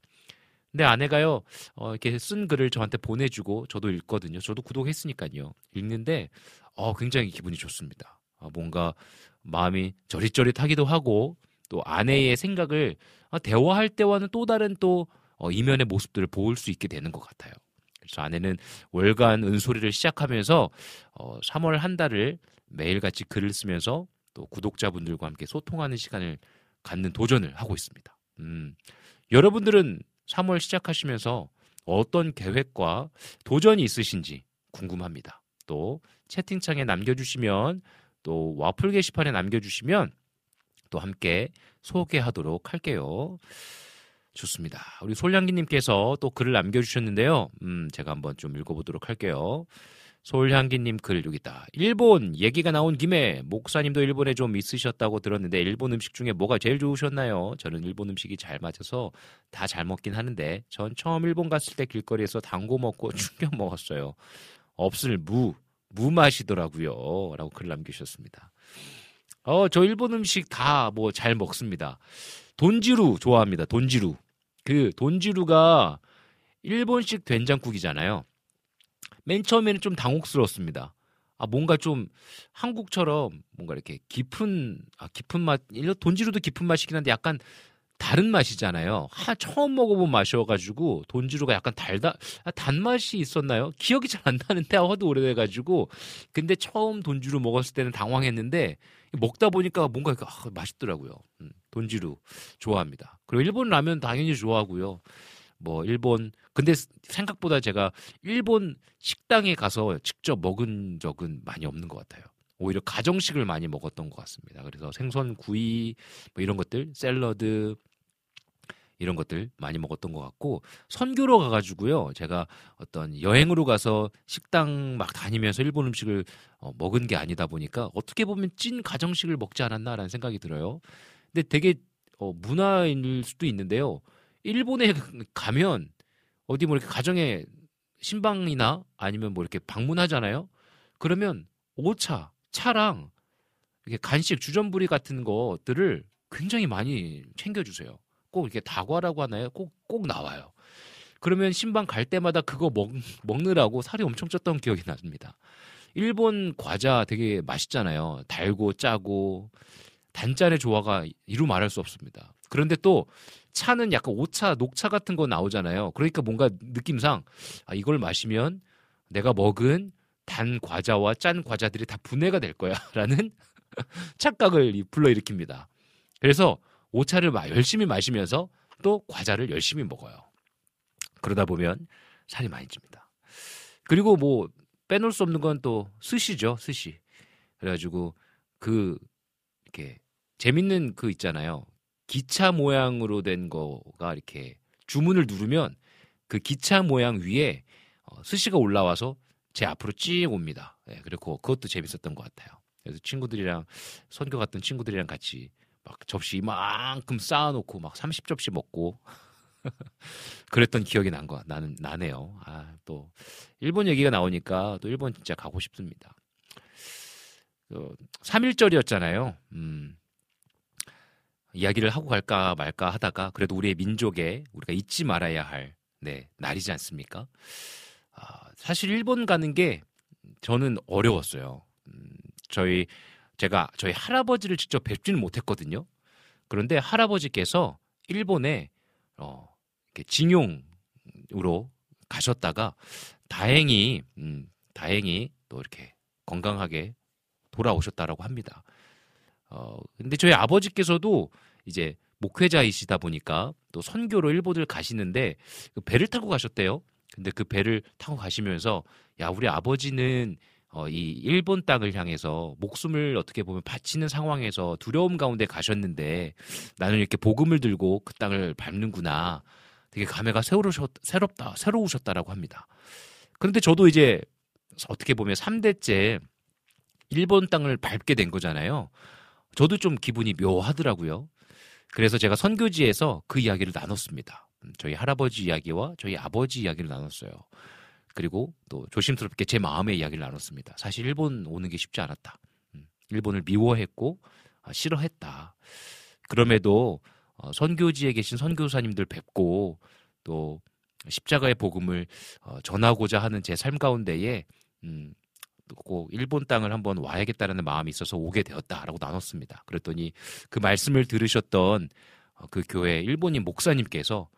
근데 아내가요, 어, 이렇게 쓴 글을 저한테 보내주고 저도 읽거든요. 저도 구독했으니까요. 읽는데, 어, 굉장히 기분이 좋습니다. 어, 뭔가 마음이 저릿저릿하기도 하고, 또 아내의 생각을 어, 대화할 때와는 또 다른 또 어, 이면의 모습들을 볼 수 있게 되는 것 같아요. 그래서 아내는 월간 은소리를 시작하면서 어, 3월 한 달을 매일같이 글을 쓰면서 또 구독자분들과 함께 소통하는 시간을 갖는 도전을 하고 있습니다. 음, 여러분들은 3월 시작하시면서 어떤 계획과 도전이 있으신지 궁금합니다. 또 채팅창에 남겨주시면 또 와플 게시판에 남겨주시면 또 함께 소개하도록 할게요. 좋습니다. 우리 솔향기님께서 또 글을 남겨주셨는데요. 음, 제가 한번 좀 읽어보도록 할게요. 솔향기님 글 여기 있다. 일본 얘기가 나온 김에 목사님도 일본에 좀 있으셨다고 들었는데 일본 음식 중에 뭐가 제일 좋으셨나요? 저는 일본 음식이 잘 맞아서 다 잘 먹긴 하는데 전 처음 일본 갔을 때 길거리에서 당고 먹고 [LAUGHS] 충격 먹었어요. 없을 무, 무 맛이더라고요. 라고 글 남기셨습니다. 어, 저 일본 음식 다 뭐 잘 먹습니다. 돈지루 좋아합니다. 돈지루. 그 돈지루가 일본식 된장국이잖아요. 맨 처음에는 좀 당혹스러웠습니다. 아 뭔가 좀 한국처럼 뭔가 이렇게 깊은 아 깊은 맛 돈지루도 깊은 맛이긴 한데 약간 다른 맛이잖아요. 하, 처음 먹어본 맛이어가지고 돈지루가 약간 달다 아, 단맛이 있었나요? 기억이 잘 안 나는데 하도 오래돼가지고 근데 처음 돈지루 먹었을 때는 당황했는데 먹다 보니까 뭔가 아, 맛있더라고요. 음, 돈지루 좋아합니다. 그리고 일본 라면 당연히 좋아하고요. 뭐 일본 근데 생각보다 제가 일본 식당에 가서 직접 먹은 적은 많이 없는 것 같아요. 오히려 가정식을 많이 먹었던 것 같습니다. 그래서 생선 구이 뭐 이런 것들 샐러드 이런 것들 많이 먹었던 것 같고 선교로 가가지고요 제가 어떤 여행으로 가서 식당 막 다니면서 일본 음식을 어, 먹은 게 아니다 보니까 어떻게 보면 찐 가정식을 먹지 않았나라는 생각이 들어요. 근데 되게 어, 문화일 수도 있는데요. 일본에 가면 어디 뭐 이렇게 가정에 신방이나 아니면 뭐 이렇게 방문하잖아요. 그러면 오차, 차랑 이렇게 간식, 주전부리 같은 것들을 굉장히 많이 챙겨주세요. 꼭 이렇게 다과라고 하나요? 꼭, 꼭 나와요. 그러면 신방 갈 때마다 그거 먹, 먹느라고 살이 엄청 쪘던 기억이 납니다. 일본 과자 되게 맛있잖아요. 달고 짜고 단짠의 조화가 이루 말할 수 없습니다. 그런데 또 차는 약간 오차, 녹차 같은 거 나오잖아요. 그러니까 뭔가 느낌상 아, 이걸 마시면 내가 먹은 단 과자와 짠 과자들이 다 분해가 될 거야라는 [LAUGHS] [LAUGHS] 착각을 불러일으킵니다. 그래서 오차를 열심히 마시면서 또 과자를 열심히 먹어요. 그러다 보면 살이 많이 찝니다. 그리고 뭐 빼놓을 수 없는 건 또 스시죠, 스시. 그래가지고 그 이렇게 재밌는 그 있잖아요. 기차 모양으로 된 거가 이렇게 주문을 누르면 그 기차 모양 위에 어, 스시가 올라와서 제 앞으로 찌 옵니다. 네, 그리고 그것도 재밌었던 것 같아요. 그래서 친구들이랑 선교 갔던 친구들이랑 같이 막 접시 이만큼 쌓아놓고 막 30접시 먹고 [LAUGHS] 그랬던 기억이 난 거, 나는, 나네요. 아, 또, 일본 얘기가 나오니까 또 일본 진짜 가고 싶습니다. 어, 3일절이었잖아요. 음, 이야기를 하고 갈까 말까 하다가 그래도 우리의 민족에 우리가 잊지 말아야 할, 네, 날이지 않습니까? 아, 사실 일본 가는 게 저는 어려웠어요. 음, 저희, 제가 저희 할아버지를 직접 뵙지는 못했거든요. 그런데 할아버지께서 일본에 어, 징용으로 가셨다가 다행히 음, 다행히 또 이렇게 건강하게 돌아오셨다라고 합니다. 어, 근데 저희 아버지께서도 이제 목회자이시다 보니까 또 선교로 일본을 가시는데 그 배를 타고 가셨대요. 근데 그 배를 타고 가시면서 야 우리 아버지는 어, 이 일본 땅을 향해서 목숨을 어떻게 보면 바치는 상황에서 두려움 가운데 가셨는데 나는 이렇게 복음을 들고 그 땅을 밟는구나. 되게 감회가 새로우셨, 새롭다, 새로우셨다라고 합니다. 그런데 저도 이제 어떻게 보면 3대째 일본 땅을 밟게 된 거잖아요. 저도 좀 기분이 묘하더라고요. 그래서 제가 선교지에서 그 이야기를 나눴습니다. 저희 할아버지 이야기와 저희 아버지 이야기를 나눴어요. 그리고 또 조심스럽게 제 마음의 이야기를 나눴습니다. 사실 일본 오는 게 쉽지 않았다. 음, 일본을 미워했고 아, 싫어했다. 그럼에도 어, 선교지에 계신 선교사님들 뵙고 또 십자가의 복음을 어, 전하고자 하는 제 삶 가운데에 음, 꼭 일본 땅을 한번 와야겠다라는 마음이 있어서 오게 되었다라고 나눴습니다. 그랬더니 그 말씀을 들으셨던 어, 그 교회 일본인 목사님께서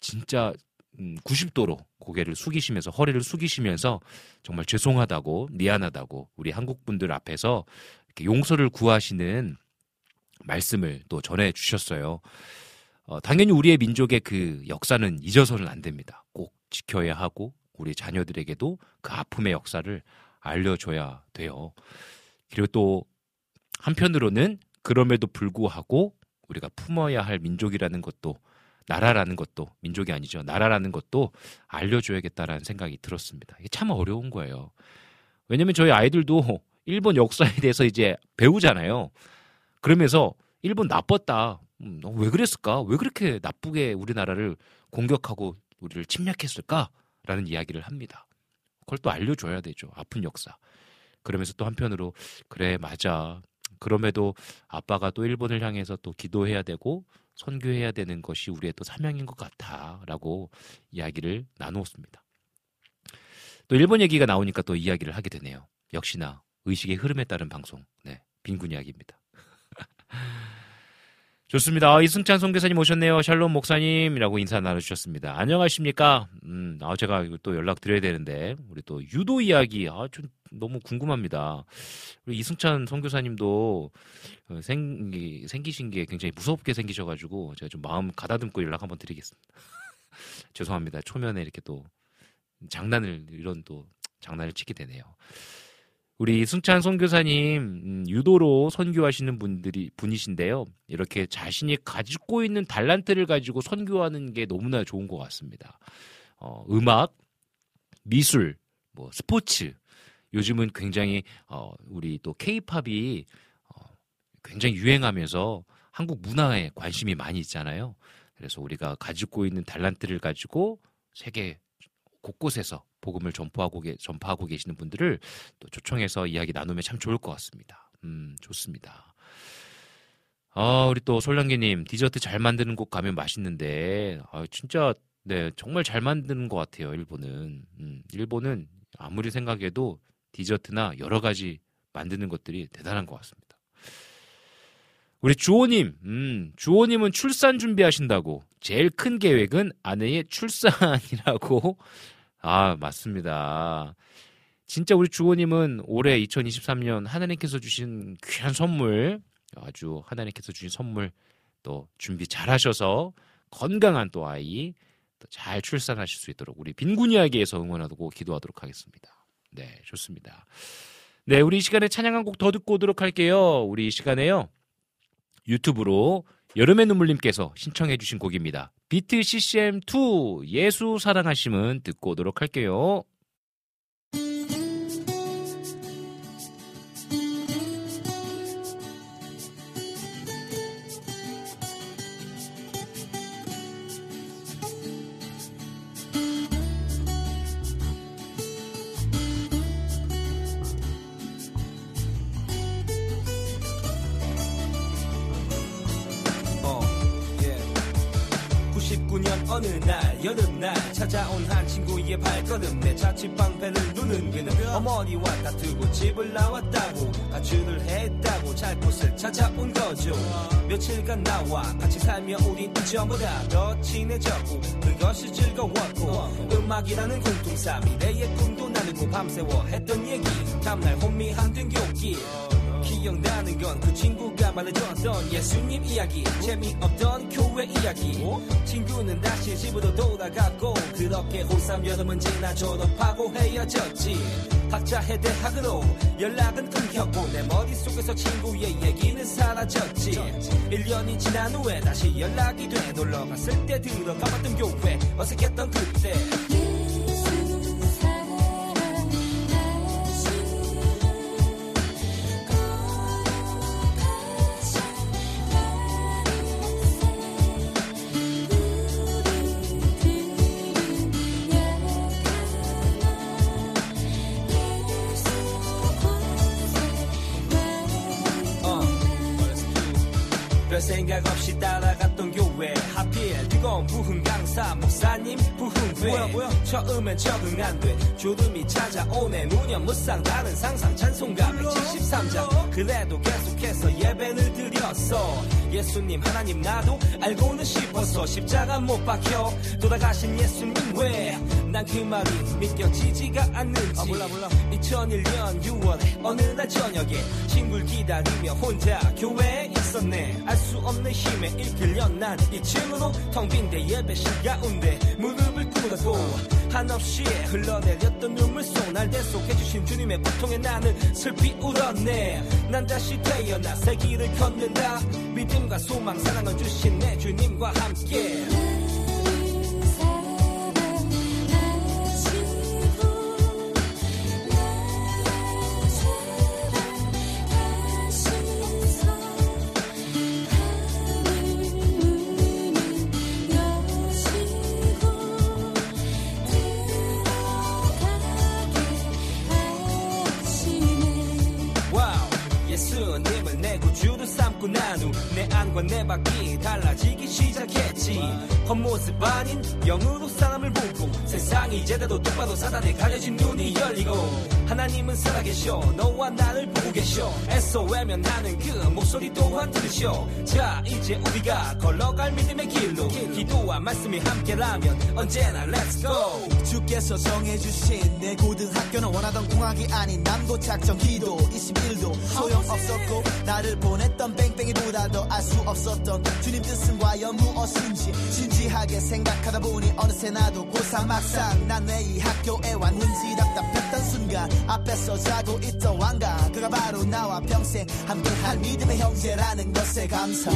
진짜 90도로 음, 고개를 숙이시면서 허리를 숙이시면서 정말 죄송하다고 미안하다고 우리 한국 분들 앞에서 이렇게 용서를 구하시는 말씀을 또 전해 주셨어요. 어, 당연히 우리의 민족의 그 역사는 잊어서는 안 됩니다. 꼭 지켜야 하고 우리 자녀들에게도 그 아픔의 역사를 알려줘야 돼요. 그리고 또 한편으로는 그럼에도 불구하고 우리가 품어야 할 민족이라는 것도 나라라는 것도 민족이 아니죠. 나라라는 것도 알려줘야겠다라는 생각이 들었습니다. 이게 참 어려운 거예요. 왜냐면 저희 아이들도 일본 역사에 대해서 이제 배우잖아요. 그러면서 일본 나빴다. 음, 왜 그랬을까? 왜 그렇게 나쁘게 우리나라를 공격하고 우리를 침략했을까? 라는 이야기를 합니다. 그걸 또 알려줘야 되죠. 아픈 역사. 그러면서 또 한편으로, 그래, 맞아. 그럼에도 아빠가 또 일본을 향해서 또 기도해야 되고 선교해야 되는 것이 우리의 또 사명인 것 같아라고 이야기를 나누었습니다. 또 일본 얘기가 나오니까 또 이야기를 하게 되네요. 역시나 의식의 흐름에 따른 방송, 네, 빈군 이야기입니다. [LAUGHS] 좋습니다. 아, 이승찬 선교사님 오셨네요. 샬롬 목사님이라고 인사 나눠주셨습니다. 안녕하십니까? 음, 아, 제가 또 연락 드려야 되는데, 우리 또 유도 이야기, 아, 좀 너무 궁금합니다. 우리 이승찬 선교사님도 어, 생기, 생기신 게 굉장히 무섭게 생기셔가지고, 제가 좀 마음 가다듬고 연락 한번 드리겠습니다. [LAUGHS] 죄송합니다. 초면에 이렇게 또 장난을, 이런 또 장난을 치게 되네요. 우리 승찬 선교사님 음, 유도로 선교하시는 분들이 분이신데요. 이렇게 자신이 가지고 있는 달란트를 가지고 선교하는 게 너무나 좋은 것 같습니다. 어, 음악, 미술, 뭐 스포츠. 요즘은 굉장히 어, 우리 또 케이팝이 어, 굉장히 유행하면서 한국 문화에 관심이 많이 있잖아요. 그래서 우리가 가지고 있는 달란트를 가지고 세계 곳곳에서 복음을 전파하고, 계, 전파하고 계시는 분들을 또 초청해서 이야기 나누면 참 좋을 것 같습니다. 음, 좋습니다. 아, 우리 또 솔랑기님, 디저트 잘 만드는 곳 가면 맛있는데, 아, 진짜 네, 정말 잘 만드는 것 같아요, 일본은. 음, 일본은 아무리 생각해도 디저트나 여러 가지 만드는 것들이 대단한 것 같습니다. 우리 주호님, 음, 주호님은 출산 준비하신다고. 제일 큰 계획은 아내의 출산이라고. 아, 맞습니다. 진짜 우리 주호님은 올해 2023년 하나님께서 주신 귀한 선물, 아주 하나님께서 주신 선물 또 준비 잘 하셔서 건강한 또 아이 또 잘 출산하실 수 있도록 우리 빈군 이야기에서 응원하고 기도하도록 하겠습니다. 네, 좋습니다. 네, 우리 이 시간에 찬양 한 곡 더 듣고 오도록 할게요. 우리 이 시간에요. 유튜브로 여름의 눈물님께서 신청해 주신 곡입니다. 비트 CCM2 예수 사랑하심은 듣고 오도록 할게요. 여름날 찾아온 한 친구의 발걸음 내 자취방패를 누는 그는 어머니와 다투고 집을 나왔다고 가출을 했다고 잘 곳을 찾아온 거죠. 며칠간 나와 같이 살며 우린 이전보다 더 친해졌고 그것이 즐거웠고 음악이라는 공통삼이 내의 꿈도 나누고 밤새워 했던 얘기. 다음날 혼미한 등교길 기억나는 건 그 친구가 말해줬던 예수님 이야기 재미없던 교회 이야기. 친구는 다시 집으로 돌아갔고 그렇게 고3 여름은 지나 졸업하고 헤어졌지. 각자 해 대학으로 연락은 끊겼고 내 머릿속에서 친구의 얘기는 사라졌지. 1년이 지난 후에 다시 연락이 돼. 놀러갔을 때 들어가봤던 교회 어색했던 그때 처음엔 적응 안돼. 졸음이 찾아오네. 무념 무상 다른 상상 찬송가 173장 그래도 계속해서 예배를 드렸어. 예수님 하나님 나도 알고는 싶었어 십자가 못 박혀. 돌아가신 예수님 왜 난 그 말이 믿겨지지가 않는지. 2001년 6월에 어느 날 저녁에 친구를 기다리며 혼자 교회에 있었네. 알 수 없는 힘에 이끌려 난 2층으로 텅빈데 예배실 가운데 무릎을 꿇었고 한없이 흘러내렸던 눈물 속 날 대속해 주신 주님의 고통에 나는 슬피 울었네. 난 다시 태어나 새 길을 걷는다. 믿음과 소망 사랑을 주신 내 주님과 함께 모습 아닌 영으로 사람을 세상이 제대로 똑바로 사단에 가려진 눈이 열리고 하나님은 살아계셔. 너와 나를 보고 계셔. 애써 외면하는 그 목소리 또한 들으셔 자 이제 우리가 걸어갈 믿음의 길로 기도와 말씀이 함께라면 언제나 Let's go. 주께서 정해주신 내 고등학교는 원하던 공학이 아닌 남고 작정 기도 21도 소용없었고 나를 보냈던 뺑뺑이보다도 알수 없었던 주님 뜻은 과연 무엇인지 진지하게 생각하다 보니 어느새 나도 고3 막상 난왜 이 학교에 왔는지 답답했던 순간 앞에서 자고 있던 왕가 그가 바로 나와 평생 함께할 믿음의 형제라는 것에 감사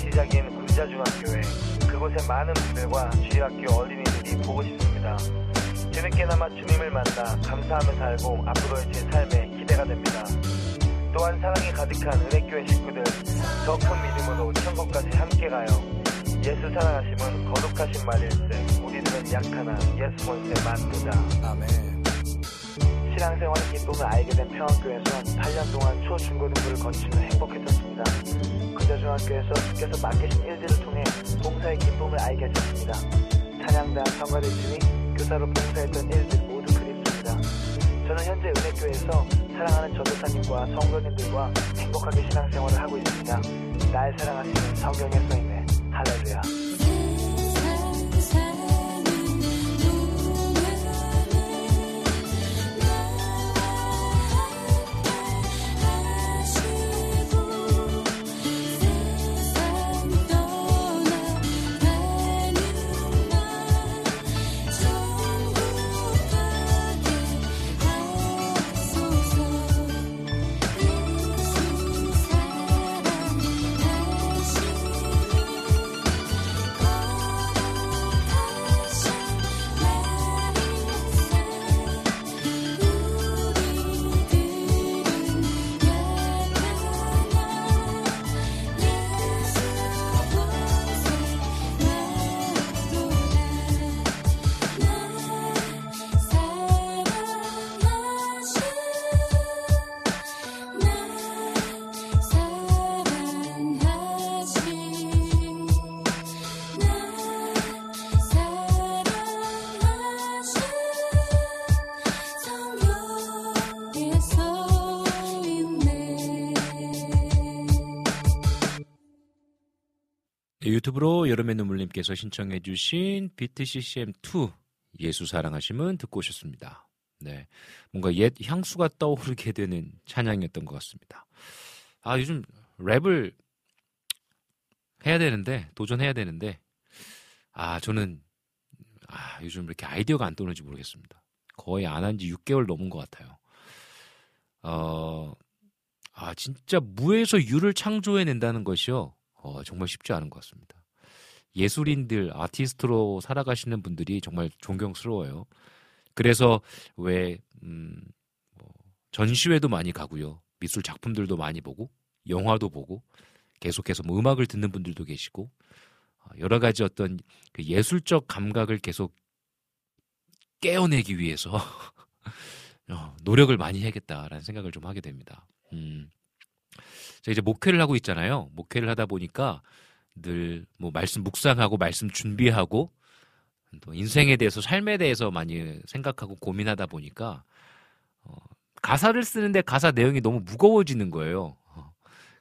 시작인 군자중학교에 그곳의 많은 분들과 주일학교 어린이들이 보고 싶습니다. 뒤늦게나마 주님을 만나 감사하며 살고 앞으로의 제 삶에 기대가 됩니다. 또한 사랑이 가득한 은혜교회 식구들 더 큰 믿음으로 천국까지 함께 가요. 예수 사랑하심은 거룩하신 말일세 우리들은 약하나 예수 본세 만두다. 아멘. 신앙생활의 기쁨을 알게 된 평안교회에서 8년 동안 초중고등부를 거치며 행복했었습니다. 근대 중학교에서 주께서 맡기신 일들을 통해 봉사의 기쁨을 알게 됐습니다. 찬양단, 성가대 주이 교사로 봉사했던 일들 모두 그립습니다. 저는 현재 은혜교회에서 사랑하는 전도사님과 성도님들과 행복하게 신앙생활을 하고 있습니다. 날 사랑하시는 성경의 써있네 할렐루야. 유튜브로 여름의 눈물님께서 신청해 주신 비트 CCM2 예수 사랑하심은 듣고 오셨습니다. 네. 뭔가 옛 향수가 떠오르게 되는 찬양이었던 것 같습니다. 아, 요즘 랩을 해야 되는데, 도전해야 되는데, 아, 저는, 아, 요즘 이렇게 아이디어가 안 떠오르는지 모르겠습니다. 거의 안 한 지 6개월 넘은 것 같아요. 어, 아, 진짜 무에서 유를 창조해낸다는 것이요. 어, 정말 쉽지 않은 것 같습니다. 예술인들, 아티스트로 살아가시는 분들이 정말 존경스러워요. 그래서 왜, 음, 뭐 전시회도 많이 가고요. 미술 작품들도 많이 보고, 영화도 보고, 계속해서 뭐 음악을 듣는 분들도 계시고, 어, 여러 가지 어떤 그 예술적 감각을 계속 깨어내기 위해서 [LAUGHS] 어, 노력을 많이 해야겠다라는 생각을 좀 하게 됩니다. 음. 자, 이제 목회를 하고 있잖아요. 목회를 하다 보니까 늘 뭐 말씀 묵상하고 말씀 준비하고 또 인생에 대해서 삶에 대해서 많이 생각하고 고민하다 보니까 어, 가사를 쓰는데 가사 내용이 너무 무거워지는 거예요. 어,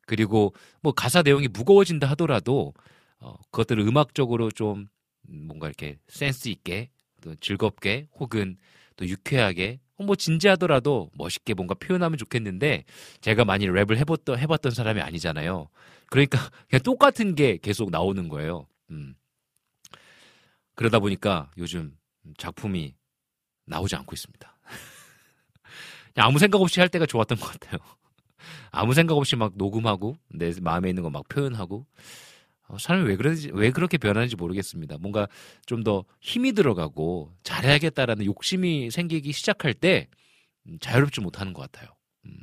그리고 뭐 가사 내용이 무거워진다 하더라도 어, 그것들을 음악적으로 좀 뭔가 이렇게 센스 있게 또 즐겁게 혹은 또 유쾌하게 뭐 진지하더라도 멋있게 뭔가 표현하면 좋겠는데 제가 많이 랩을 해봤던 해봤던 사람이 아니잖아요. 그러니까 [LAUGHS] 그냥 똑같은 게 계속 나오는 거예요. 음. 그러다 보니까 요즘 작품이 나오지 않고 있습니다. [LAUGHS] 아무 생각 없이 할 때가 좋았던 것 같아요. [LAUGHS] 아무 생각 없이 막 녹음하고 내 마음에 있는 거 막 표현하고 어, 사람이 왜 그러지 왜 그렇게 변하는지 모르겠습니다. 뭔가 좀 더 힘이 들어가고 잘해야겠다라는 욕심이 생기기 시작할 때 음, 자유롭지 못하는 것 같아요. 음,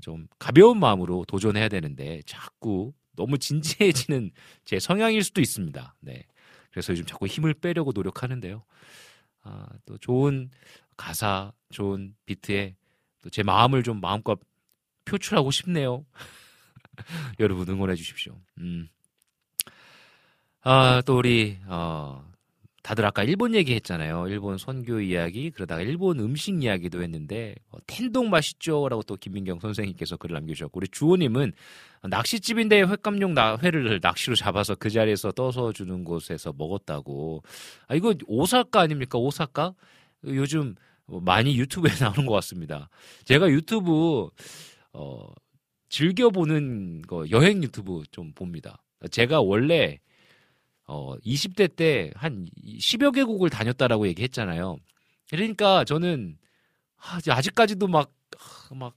좀 가벼운 마음으로 도전해야 되는데 자꾸 너무 진지해지는 [LAUGHS] 제 성향일 수도 있습니다. 네. 그래서 요즘 자꾸 힘을 빼려고 노력하는데요. 아, 또 좋은 가사, 좋은 비트에 또 제 마음을 좀 마음껏 표출하고 싶네요. [LAUGHS] 여러분 응원해 주십시오. 음. 아, 또 우리 어 다들 아까 일본 얘기 했잖아요. 일본 선교 이야기 그러다가 일본 음식 이야기도 했는데 어, 텐동 맛있죠 라고 또 김민경 선생님께서 글을 남겨주셨고 우리 주호님은 낚시집인데 횟감용 나, 회를 낚시로 잡아서 그 자리에서 떠서 주는 곳에서 먹었다고. 아 이거 오사카 아닙니까? 오사카? 요즘 많이 유튜브에 [LAUGHS] 나오는 것 같습니다. 제가 유튜브 어 즐겨 보는 거 여행 유튜브 좀 봅니다. 제가 원래 어 20대 때 한 10여 개국을 다녔다라고 얘기했잖아요. 그러니까 저는 아, 아직까지도 막 막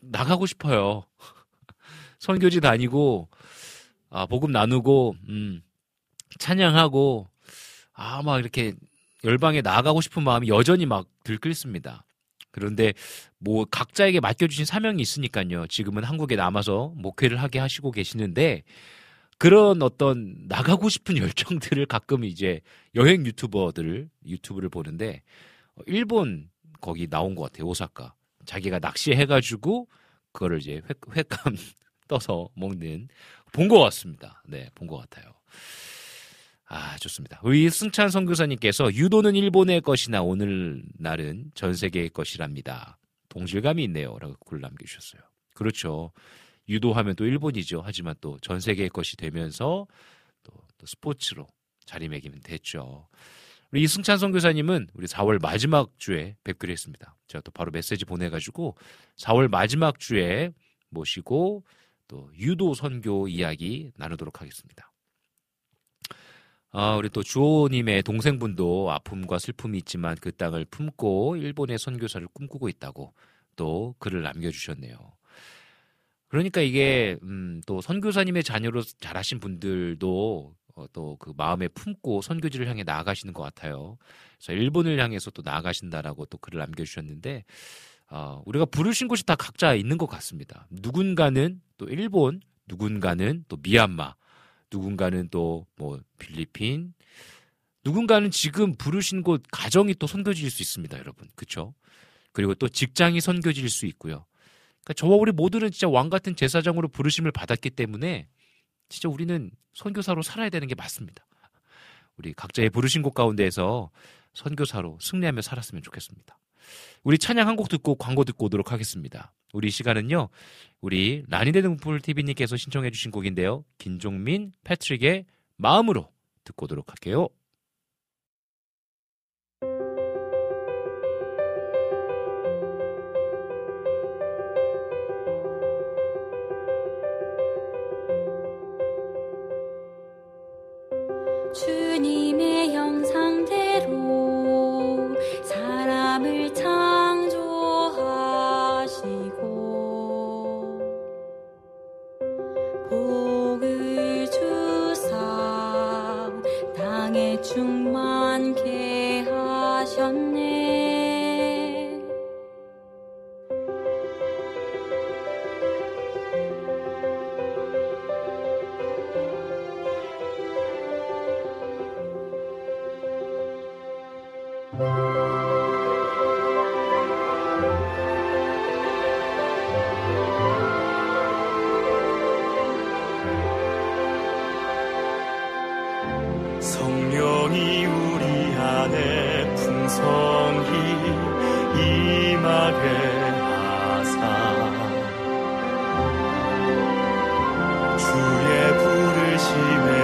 나가고 싶어요. [LAUGHS] 선교지 다니고 아 복음 나누고 음 찬양하고 아 막 이렇게 열방에 나아가고 싶은 마음이 여전히 막 들끓습니다. 그런데 뭐 각자에게 맡겨주신 사명이 있으니까요. 지금은 한국에 남아서 목회를 하게 하시고 계시는데 그런 어떤 나가고 싶은 [LAUGHS] 열정들을 가끔 이제 여행 유튜버들 유튜브를 보는데 어, 일본 거기 나온 것 같아요. 오사카. 자기가 낚시해가지고 그거를 이제 회, 횟감 [LAUGHS] 떠서 먹는 본 것 같습니다. 네, 본 것 같아요. 아, 좋습니다. 우리 승찬 선교사님께서 유도는 일본의 것이나 오늘날은 전 세계의 것이랍니다. 동질감이 있네요. 라고 글 남겨주셨어요. 그렇죠. 유도하면 또 일본이죠. 하지만 또 전 세계의 것이 되면서 또, 또 스포츠로 자리매김은 됐죠. 우리 이승찬 선교사님은 우리 4월 마지막 주에 뵙기로 했습니다. 제가 또 바로 메시지 보내가지고 4월 마지막 주에 모시고 또 유도 선교 이야기 나누도록 하겠습니다. 아, 우리 또 주호님의 동생분도 아픔과 슬픔이 있지만 그 땅을 품고 일본의 선교사를 꿈꾸고 있다고 또 글을 남겨주셨네요. 그러니까 이게 음, 또 선교사님의 자녀로 자라신 분들도 어, 또 그 마음에 품고 선교지를 향해 나아가시는 것 같아요. 그래서 일본을 향해서 또 나아가신다라고 또 글을 남겨주셨는데 어, 우리가 부르신 곳이 다 각자 있는 것 같습니다. 누군가는 또 일본, 누군가는 또 미얀마, 누군가는 또 뭐 필리핀, 누군가는 지금 부르신 곳 가정이 또 선교지일 수 있습니다, 여러분. 그렇죠? 그리고 또 직장이 선교지일 수 있고요. 그러니까 저와 우리 모두는 진짜 왕 같은 제사장으로 부르심을 받았기 때문에 진짜 우리는 선교사로 살아야 되는 게 맞습니다. 우리 각자의 부르신 곳 가운데에서 선교사로 승리하며 살았으면 좋겠습니다. 우리 찬양 한 곡 듣고 광고 듣고 오도록 하겠습니다. 우리 시간은요, 우리 라니데드 문풀 TV님께서 신청해주신 곡인데요. 김종민, 패트릭의 마음으로 듣고 오도록 할게요. 성령이 우리 안에 풍성히 임하게 하사. 주의 부르심에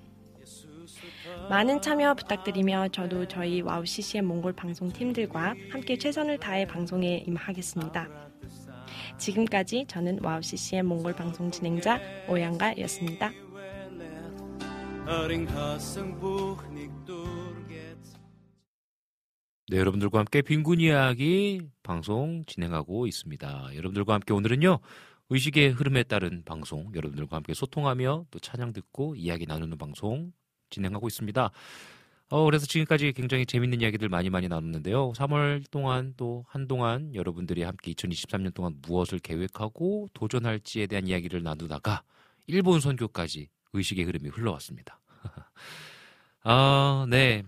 많은 참여 부탁드리며 저도 저희 와우 CCM 몽골 방송 팀들과 함께 최선을 다해 방송에 임하겠습니다. 지금까지 저는 와우 CCM 몽골 방송 진행자 오양가였습니다. 네, 여러분들과 함께 빈군 이야기 방송 진행하고 있습니다. 여러분들과 함께 오늘은요, 의식의 흐름에 따른 방송, 여러분들과 함께 소통하며 또 찬양 듣고 이야기 나누는 방송 진행하고 있습니다. 어, 그래서 지금까지 굉장히 재밌는 이야기들 많이 많이 나눴는데요. 3월 동안 또 한동안 여러분들이 함께 2023년 동안 무엇을 계획하고 도전할지에 대한 이야기를 나누다가 일본 선교까지 의식의 흐름이 흘러왔습니다. [LAUGHS] 아, 네.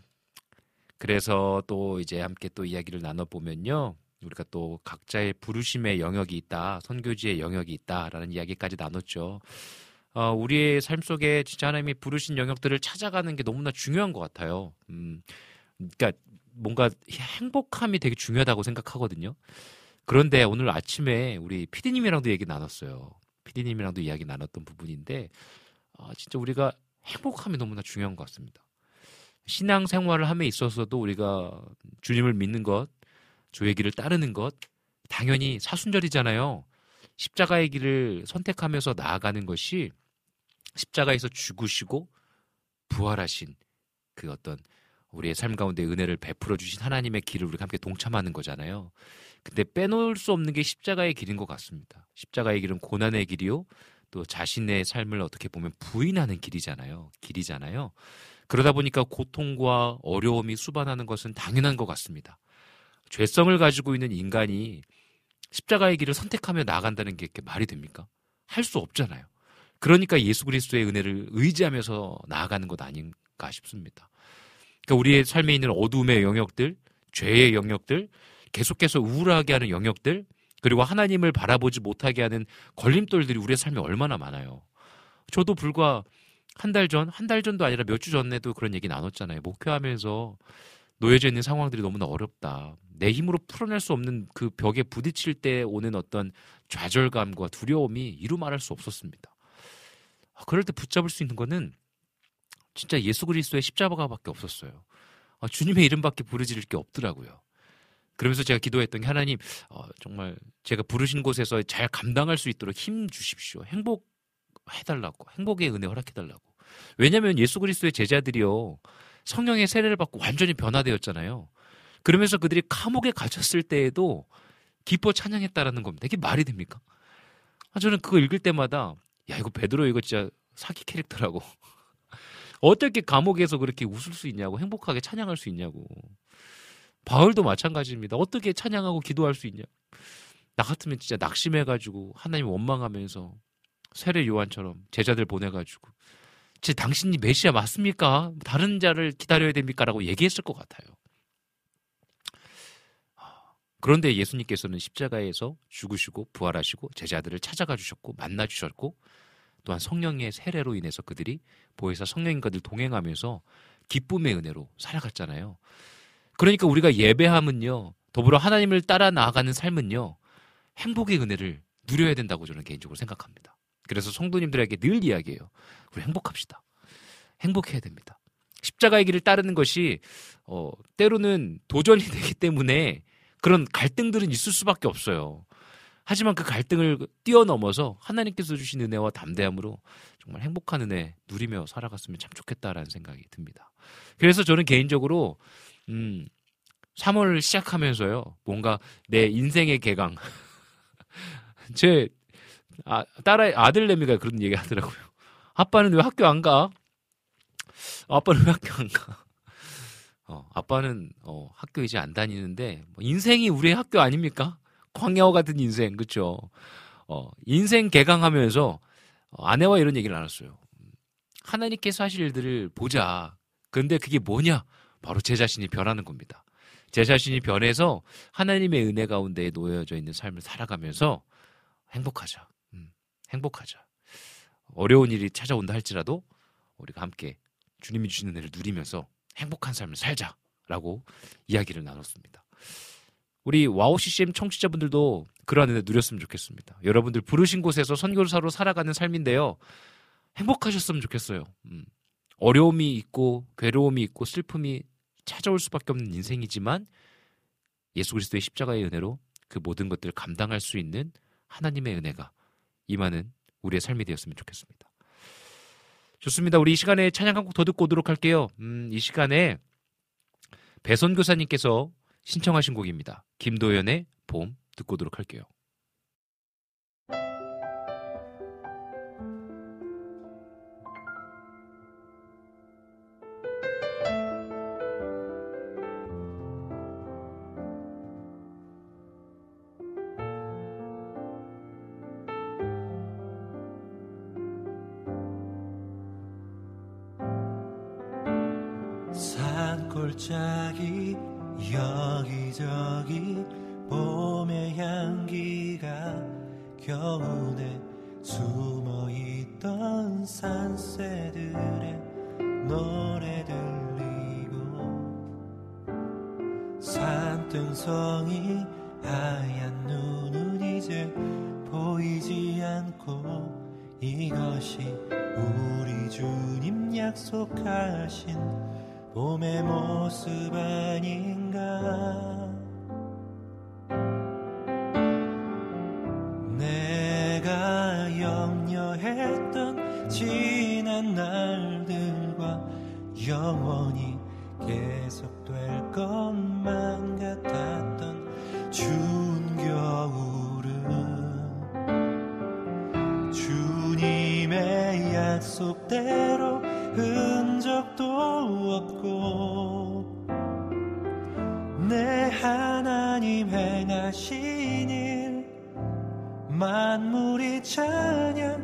그래서 또 이제 함께 또 이야기를 나눠보면요. 우리가 또 각자의 부르심의 영역이 있다, 선교지의 영역이 있다라는 이야기까지 나눴죠. 어, 우리의 삶 속에 진짜 하나님이 부르신 영역들을 찾아가는 게 너무나 중요한 것 같아요. 음, 그러니까 뭔가 행복함이 되게 중요하다고 생각하거든요. 그런데 오늘 아침에 우리 피디님이랑도 얘기 나눴어요. 피디님이랑도 이야기 나눴던 부분인데, 아, 진짜 우리가 행복함이 너무나 중요한 것 같습니다. 신앙 생활을 함에 있어서도 우리가 주님을 믿는 것, 주의 길을 따르는 것, 당연히 사순절이잖아요. 십자가의 길을 선택하면서 나아가는 것이 십자가에서 죽으시고 부활하신 그 어떤 우리의 삶 가운데 은혜를 베풀어 주신 하나님의 길을 우리가 함께 동참하는 거잖아요. 근데 빼놓을 수 없는 게 십자가의 길인 것 같습니다. 십자가의 길은 고난의 길이요. 또 자신의 삶을 어떻게 보면 부인하는 길이잖아요. 길이잖아요. 그러다 보니까 고통과 어려움이 수반하는 것은 당연한 것 같습니다. 죄성을 가지고 있는 인간이 십자가의 길을 선택하며 나아간다는 게 말이 됩니까? 할 수 없잖아요. 그러니까 예수 그리스도의 은혜를 의지하면서 나아가는 것 아닌가 싶습니다. 그러니까 우리의 삶에 있는 어둠의 영역들, 죄의 영역들, 계속해서 우울하게 하는 영역들, 그리고 하나님을 바라보지 못하게 하는 걸림돌들이 우리의 삶에 얼마나 많아요. 저도 불과 한 달 전, 한 달 전도 아니라 몇 주 전에도 그런 얘기 나눴잖아요. 목회하면서 놓여져 있는 상황들이 너무나 어렵다. 내 힘으로 풀어낼 수 없는 그 벽에 부딪힐 때 오는 어떤 좌절감과 두려움이 이루 말할 수 없었습니다. 아, 그럴 때 붙잡을 수 있는 거는 진짜 예수 그리스도의 십자가밖에 없었어요. 아, 주님의 이름밖에 부르짖을 게 없더라고요. 그러면서 제가 기도했던 게 하나님 어, 정말 제가 부르신 곳에서 잘 감당할 수 있도록 힘 주십시오. 행복 해달라고 행복의 은혜 허락해달라고. 왜냐하면 예수 그리스도의 제자들이요 성령의 세례를 받고 완전히 변화되었잖아요. 그러면서 그들이 감옥에 갇혔을 때에도 기뻐 찬양했다라는 겁니다. 이게 말이 됩니까? 아, 저는 그거 읽을 때마다 야 이거 베드로 이거 진짜 사기 캐릭터라고 [LAUGHS] 어떻게 감옥에서 그렇게 웃을 수 있냐고 행복하게 찬양할 수 있냐고 바울도 마찬가지입니다. 어떻게 찬양하고 기도할 수 있냐? 나 같으면 진짜 낙심해가지고 하나님 원망하면서 세례 요한처럼 제자들 보내가지고 제 당신이 메시아 맞습니까? 다른 자를 기다려야 됩니까?라고 얘기했을 것 같아요. 그런데 예수님께서는 십자가에서 죽으시고 부활하시고 제자들을 찾아가 주셨고 만나 주셨고 또한 성령의 세례로 인해서 그들이 보혜사 성령인과 들 동행하면서 기쁨의 은혜로 살아갔잖아요. 그러니까 우리가 예배함은요, 더불어 하나님을 따라 나아가는 삶은요, 행복의 은혜를 누려야 된다고 저는 개인적으로 생각합니다. 그래서 성도님들에게 늘 이야기해요. 우리 행복합시다. 행복해야 됩니다. 십자가의 길을 따르는 것이 어, 때로는 도전이 [LAUGHS] 되기 때문에 그런 갈등들은 있을 수밖에 없어요. 하지만 그 갈등을 뛰어넘어서 하나님께서 주신 은혜와 담대함으로 정말 행복한 은혜 누리며 살아갔으면 참 좋겠다라는 생각이 듭니다. 그래서 저는 개인적으로 음 3월 시작하면서요. 뭔가 내 인생의 개강 [LAUGHS] 제 아, 딸아 아들 내미가 그런 얘기 하더라고요. 아빠는 왜 학교 안 가? 아빠는 왜 학교 안 가? 어, 아빠는 어, 학교 이제 안 다니는데 뭐 인생이 우리의 학교 아닙니까? 광야와 같은 인생, 그렇죠? 어, 인생 개강하면서 어, 아내와 이런 얘기를 나눴어요. 하나님께서 하실 일들을 보자. 그런데 그게 뭐냐? 바로 제 자신이 변하는 겁니다. 제 자신이 변해서 하나님의 은혜 가운데 놓여져 있는 삶을 살아가면서 행복하자. 음, 행복하자. 어려운 일이 찾아온다 할지라도 우리가 함께 주님이 주시는 은혜를 누리면서 행복한 삶을 살자라고 이야기를 나눴습니다. 우리 와우 CCM 청취자분들도 그러한 은혜 누렸으면 좋겠습니다. 여러분들 부르신 곳에서 선교사로 살아가는 삶인데요. 행복하셨으면 좋겠어요. 음. 어려움이 있고 괴로움이 있고 슬픔이 찾아올 수밖에 없는 인생이지만 예수 그리스도의 십자가의 은혜로 그 모든 것들을 감당할 수 있는 하나님의 은혜가 임하는 우리의 삶이 되었으면 좋겠습니다. 좋습니다. 우리 이 시간에 찬양 한 곡 더 듣고 오도록 할게요. 음, 이 시간에 배선 교사님께서 신청하신 곡입니다. 김도연의 봄 듣고 오도록 할게요. 산등성이 하얀 눈은 이제 보이지 않고 이것이 우리 주님 약속하신 봄의 모습 아닌가? 내가 염려했던 지난 날들과 영원히 계속될 것만 같았 약속대로 흔적도 없고 내 하나님 행하신 일 만물이 찬양하노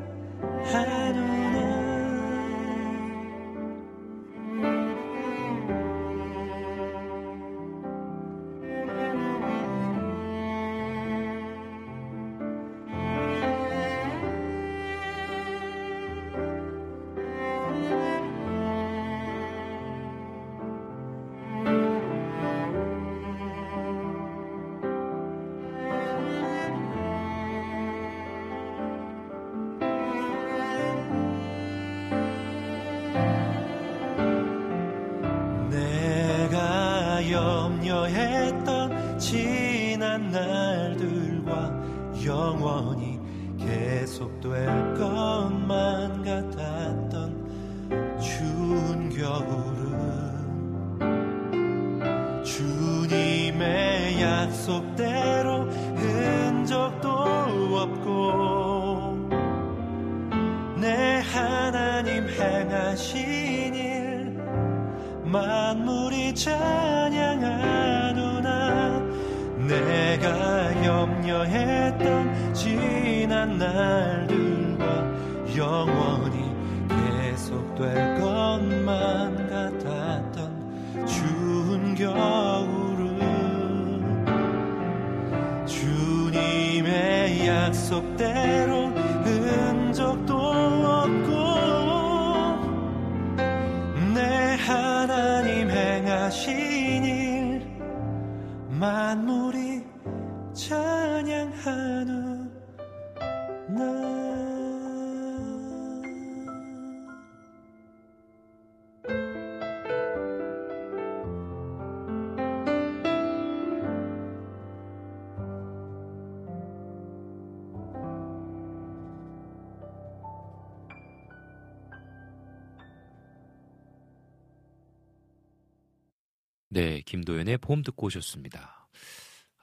네, 김도연의 봄 듣고 오셨습니다.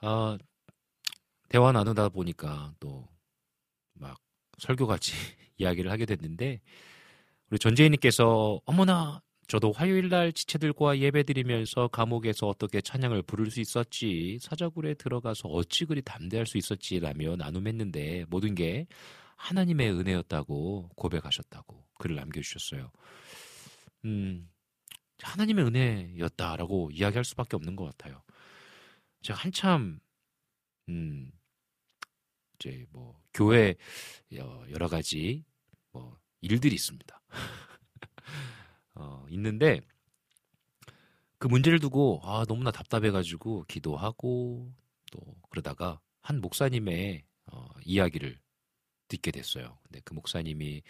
아, 대화 나누다 보니까 또 막 설교같이 [LAUGHS] 이야기를 하게 됐는데 우리 전재희님께서 어머나 저도 화요일 날 지체들과 예배드리면서 감옥에서 어떻게 찬양을 부를 수 있었지 사자굴에 들어가서 어찌 그리 담대할 수 있었지라며 나눔했는데 모든 게 하나님의 은혜였다고 고백하셨다고 글을 남겨주셨어요. 음, 하나님의 은혜였다라고 이야기할 수밖에 없는 것 같아요. 제가 한참 음 이제 뭐 교회 여러 가지 뭐 일들이 있습니다. [LAUGHS] 어, 있는데 그 문제를 두고 아 너무나 답답해가지고 기도하고 또 그러다가 한 목사님의 어, 이야기를 듣게 됐어요. 근데 그 목사님이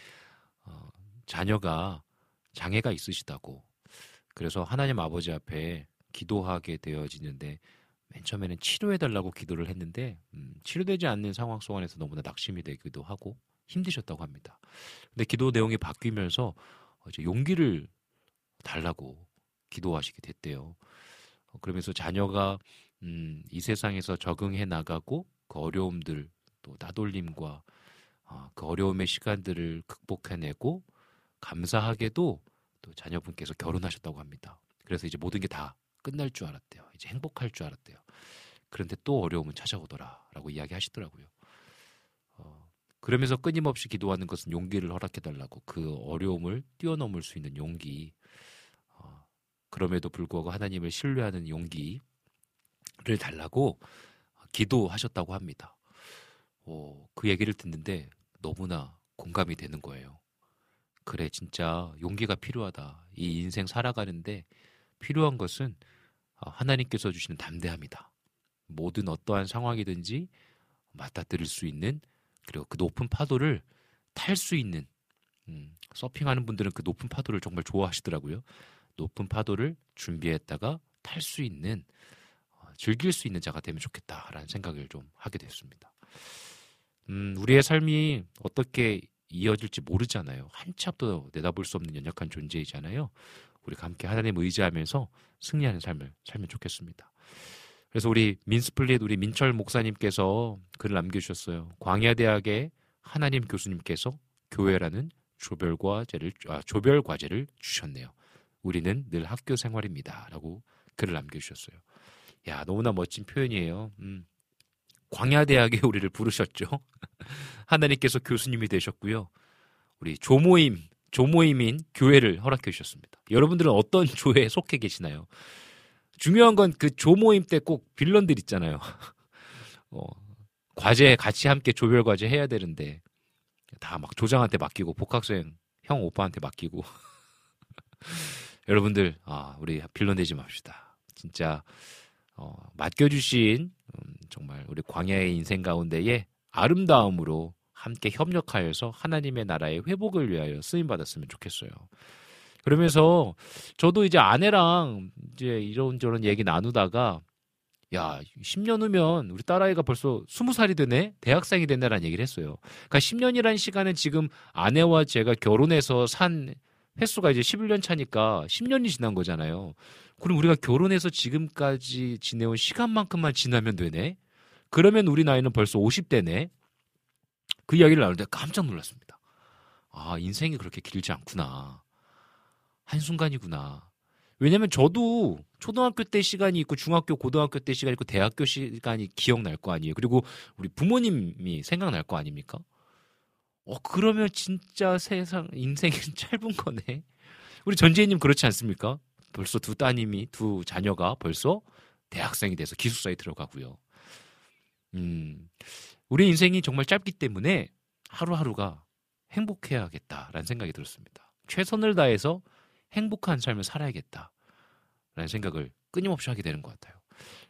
어, 자녀가 장애가 있으시다고 그래서 하나님 아버지 앞에 기도하게 되어지는데 맨 처음에는 치료해달라고 기도를 했는데 음, 치료되지 않는 상황 속안에서 너무나 낙심이 되기도 하고 힘드셨다고 합니다. 근데 기도 내용이 바뀌면서 이제 용기를 달라고 기도하시게 됐대요. 어, 그러면서 자녀가 음, 이 세상에서 적응해 나가고 그 어려움들 또 나돌림과 어, 그 어려움의 시간들을 극복해내고 감사하게도 또 자녀분께서 결혼하셨다고 합니다. 그래서 이제 모든 게 다 끝날 줄 알았대요. 이제 행복할 줄 알았대요. 그런데 또 어려움은 찾아오더라라고 이야기하시더라고요. 어, 그러면서 끊임없이 기도하는 것은 용기를 허락해달라고 그 어려움을 뛰어넘을 수 있는 용기. 어, 그럼에도 불구하고 하나님을 신뢰하는 용기를 달라고 기도하셨다고 합니다. 어, 그 얘기를 듣는데 너무나 공감이 되는 거예요. 그래, 진짜 용기가 필요하다. 이 인생 살아가는데 필요한 것은 어, 하나님께서 주시는 담대함이다. 모든 어떠한 상황이든지 맞닥뜨릴 수 있는 그리고 그 높은 파도를 탈 수 있는 음, 서핑하는 분들은 그 높은 파도를 정말 좋아하시더라고요. 높은 파도를 준비했다가 탈 수 있는 어, 즐길 수 있는 자가 되면 좋겠다라는 생각을 좀 하게 됐습니다. 음, 우리의 삶이 어떻게 이어질지 모르잖아요. 한치 앞도 내다볼 수 없는 연약한 존재이잖아요. 우리가 함께 하나님 의지하면서 승리하는 삶을 살면 좋겠습니다. 그래서 우리 민스플릿 우리 민철 목사님께서 글을 남겨주셨어요. 광야대학의 하나님 교수님께서 교회라는 조별 과제를 아, 조별 과제를 주셨네요. 우리는 늘 학교 생활입니다라고 글을 남겨주셨어요. 야 너무나 멋진 표현이에요. 음. 광야대학에 [LAUGHS] 우리를 부르셨죠. [LAUGHS] 하나님께서 교수님이 되셨고요. 우리 조모임, 조모임인 교회를 허락해 주셨습니다. 여러분들은 어떤 [LAUGHS] 조회에 속해 계시나요? 중요한 건 그 조모임 때 꼭 빌런들 있잖아요. 어, 과제 같이 함께 조별 과제 해야 되는데 다 막 조장한테 맡기고 복학생 형 오빠한테 맡기고 여러분들 아 우리 빌런 되지 맙시다. 진짜 어, 맡겨주신 음, 정말 우리 광야의 인생 가운데에 아름다움으로 함께 협력하여서 하나님의 나라의 회복을 위하여 쓰임 받았으면 좋겠어요. 그러면서 저도 이제 아내랑 이제 이런저런 얘기 나누다가 야, 10년 후면 우리 딸아이가 벌써 20살이 되네? 대학생이 된다라는 얘기를 했어요. 그러니까 10년이라는 시간은 지금 아내와 제가 결혼해서 산 횟수가 이제 11년 차니까 10년이 지난 거잖아요. 그럼 우리가 결혼해서 지금까지 지내온 시간만큼만 지나면 되네? 그러면 우리 나이는 벌써 50대네? 그 이야기를 나눌 때 깜짝 놀랐습니다. 아, 인생이 그렇게 길지 않구나. 한순간이구나. 왜냐면 저도 초등학교 때 시간이 있고 중학교, 고등학교 때 시간이 있고 대학교 시간이 기억날 거 아니에요. 그리고 우리 부모님이 생각날 거 아닙니까? 어, 그러면 진짜 세상, 인생이 [LAUGHS] 짧은 거네. 우리 전재희님 그렇지 않습니까? 벌써 두 따님이, 두 자녀가 벌써 대학생이 돼서 기숙사에 들어가고요. 음, 우리 인생이 정말 짧기 때문에 하루하루가 행복해야겠다라는 생각이 들었습니다. 최선을 다해서 행복한 삶을 살아야겠다라는 생각을 끊임없이 하게 되는 것 같아요.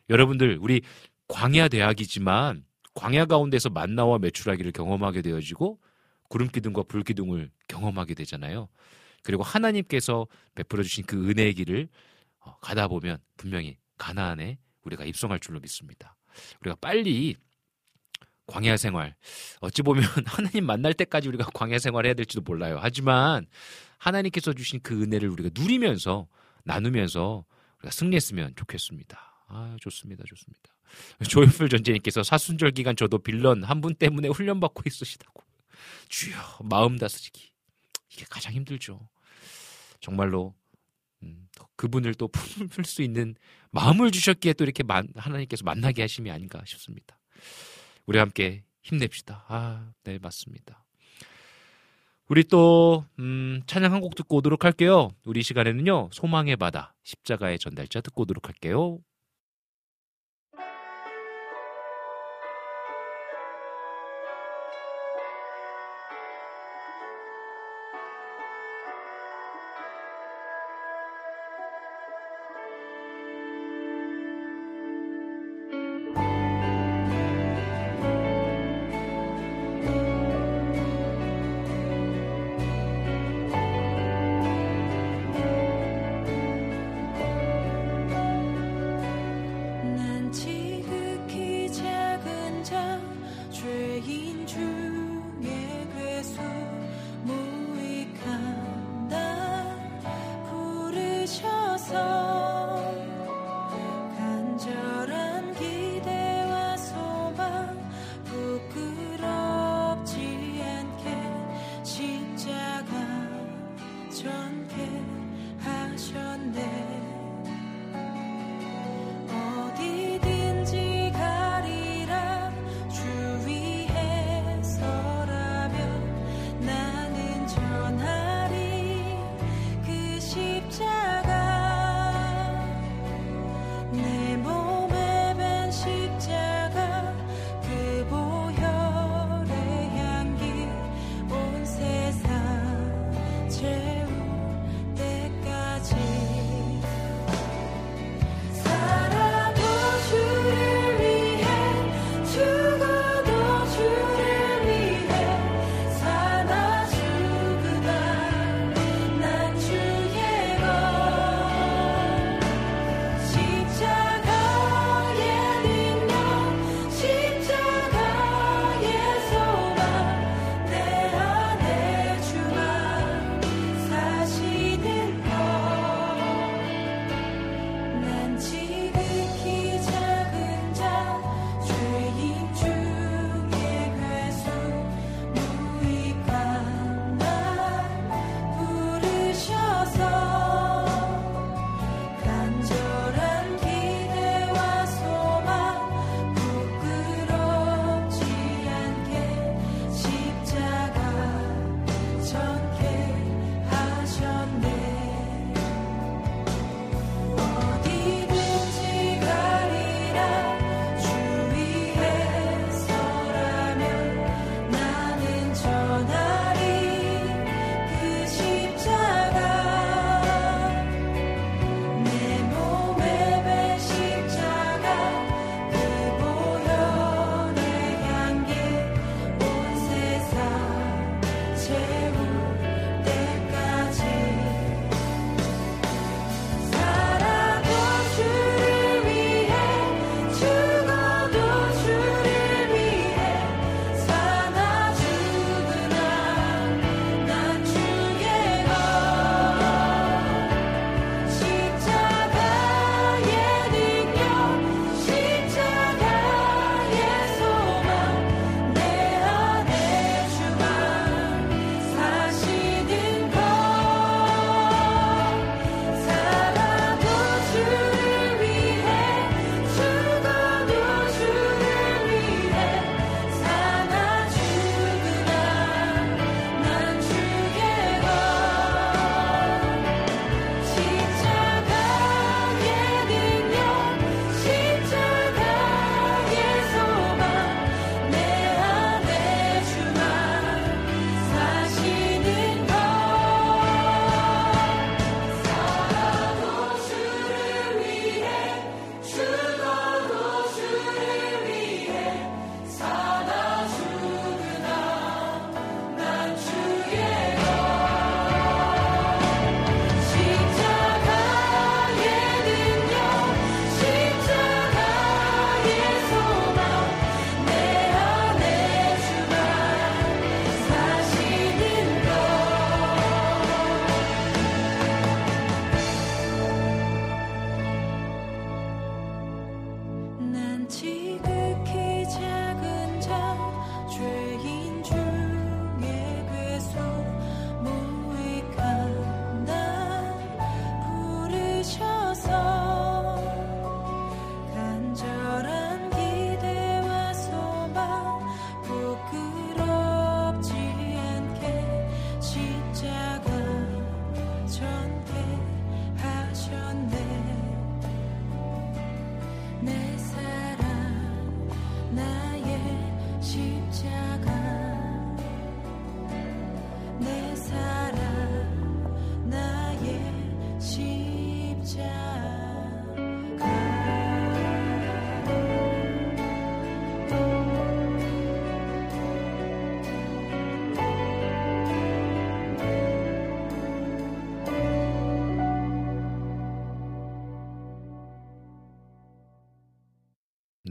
여러분들, 우리 광야 대학이지만 광야 가운데서 만나와 매출하기를 경험하게 되어지고 구름 기둥과 불 기둥을 경험하게 되잖아요. 그리고 하나님께서 베풀어 주신 그 은혜의 길을 어, 가다 보면 분명히 가나안에 우리가 입성할 줄로 믿습니다. 우리가 빨리 광야 생활 어찌 보면 [LAUGHS] 하나님 만날 때까지 우리가 광야 생활해야 될지도 몰라요. 하지만 하나님께서 주신 그 은혜를 우리가 누리면서 나누면서 우리가 승리했으면 좋겠습니다. 아 좋습니다, 좋습니다. 조용필 전재님께서 사순절 기간 저도 빌런 한 분 때문에 훈련받고 있으시다고. 주여 마음 다스리기 이게 가장 힘들죠. 정말로 음, 그분을 또 [LAUGHS] 품을 수 있는 마음을 주셨기에 또 이렇게 만, 하나님께서 만나게 하심이 아닌가 싶습니다. 우리 함께 힘냅시다. 아, 네, 맞습니다. 우리 또, 음, 찬양 한 곡 듣고 오도록 할게요. 우리 시간에는요, 소망의 바다, 십자가의 전달자 듣고 오도록 할게요.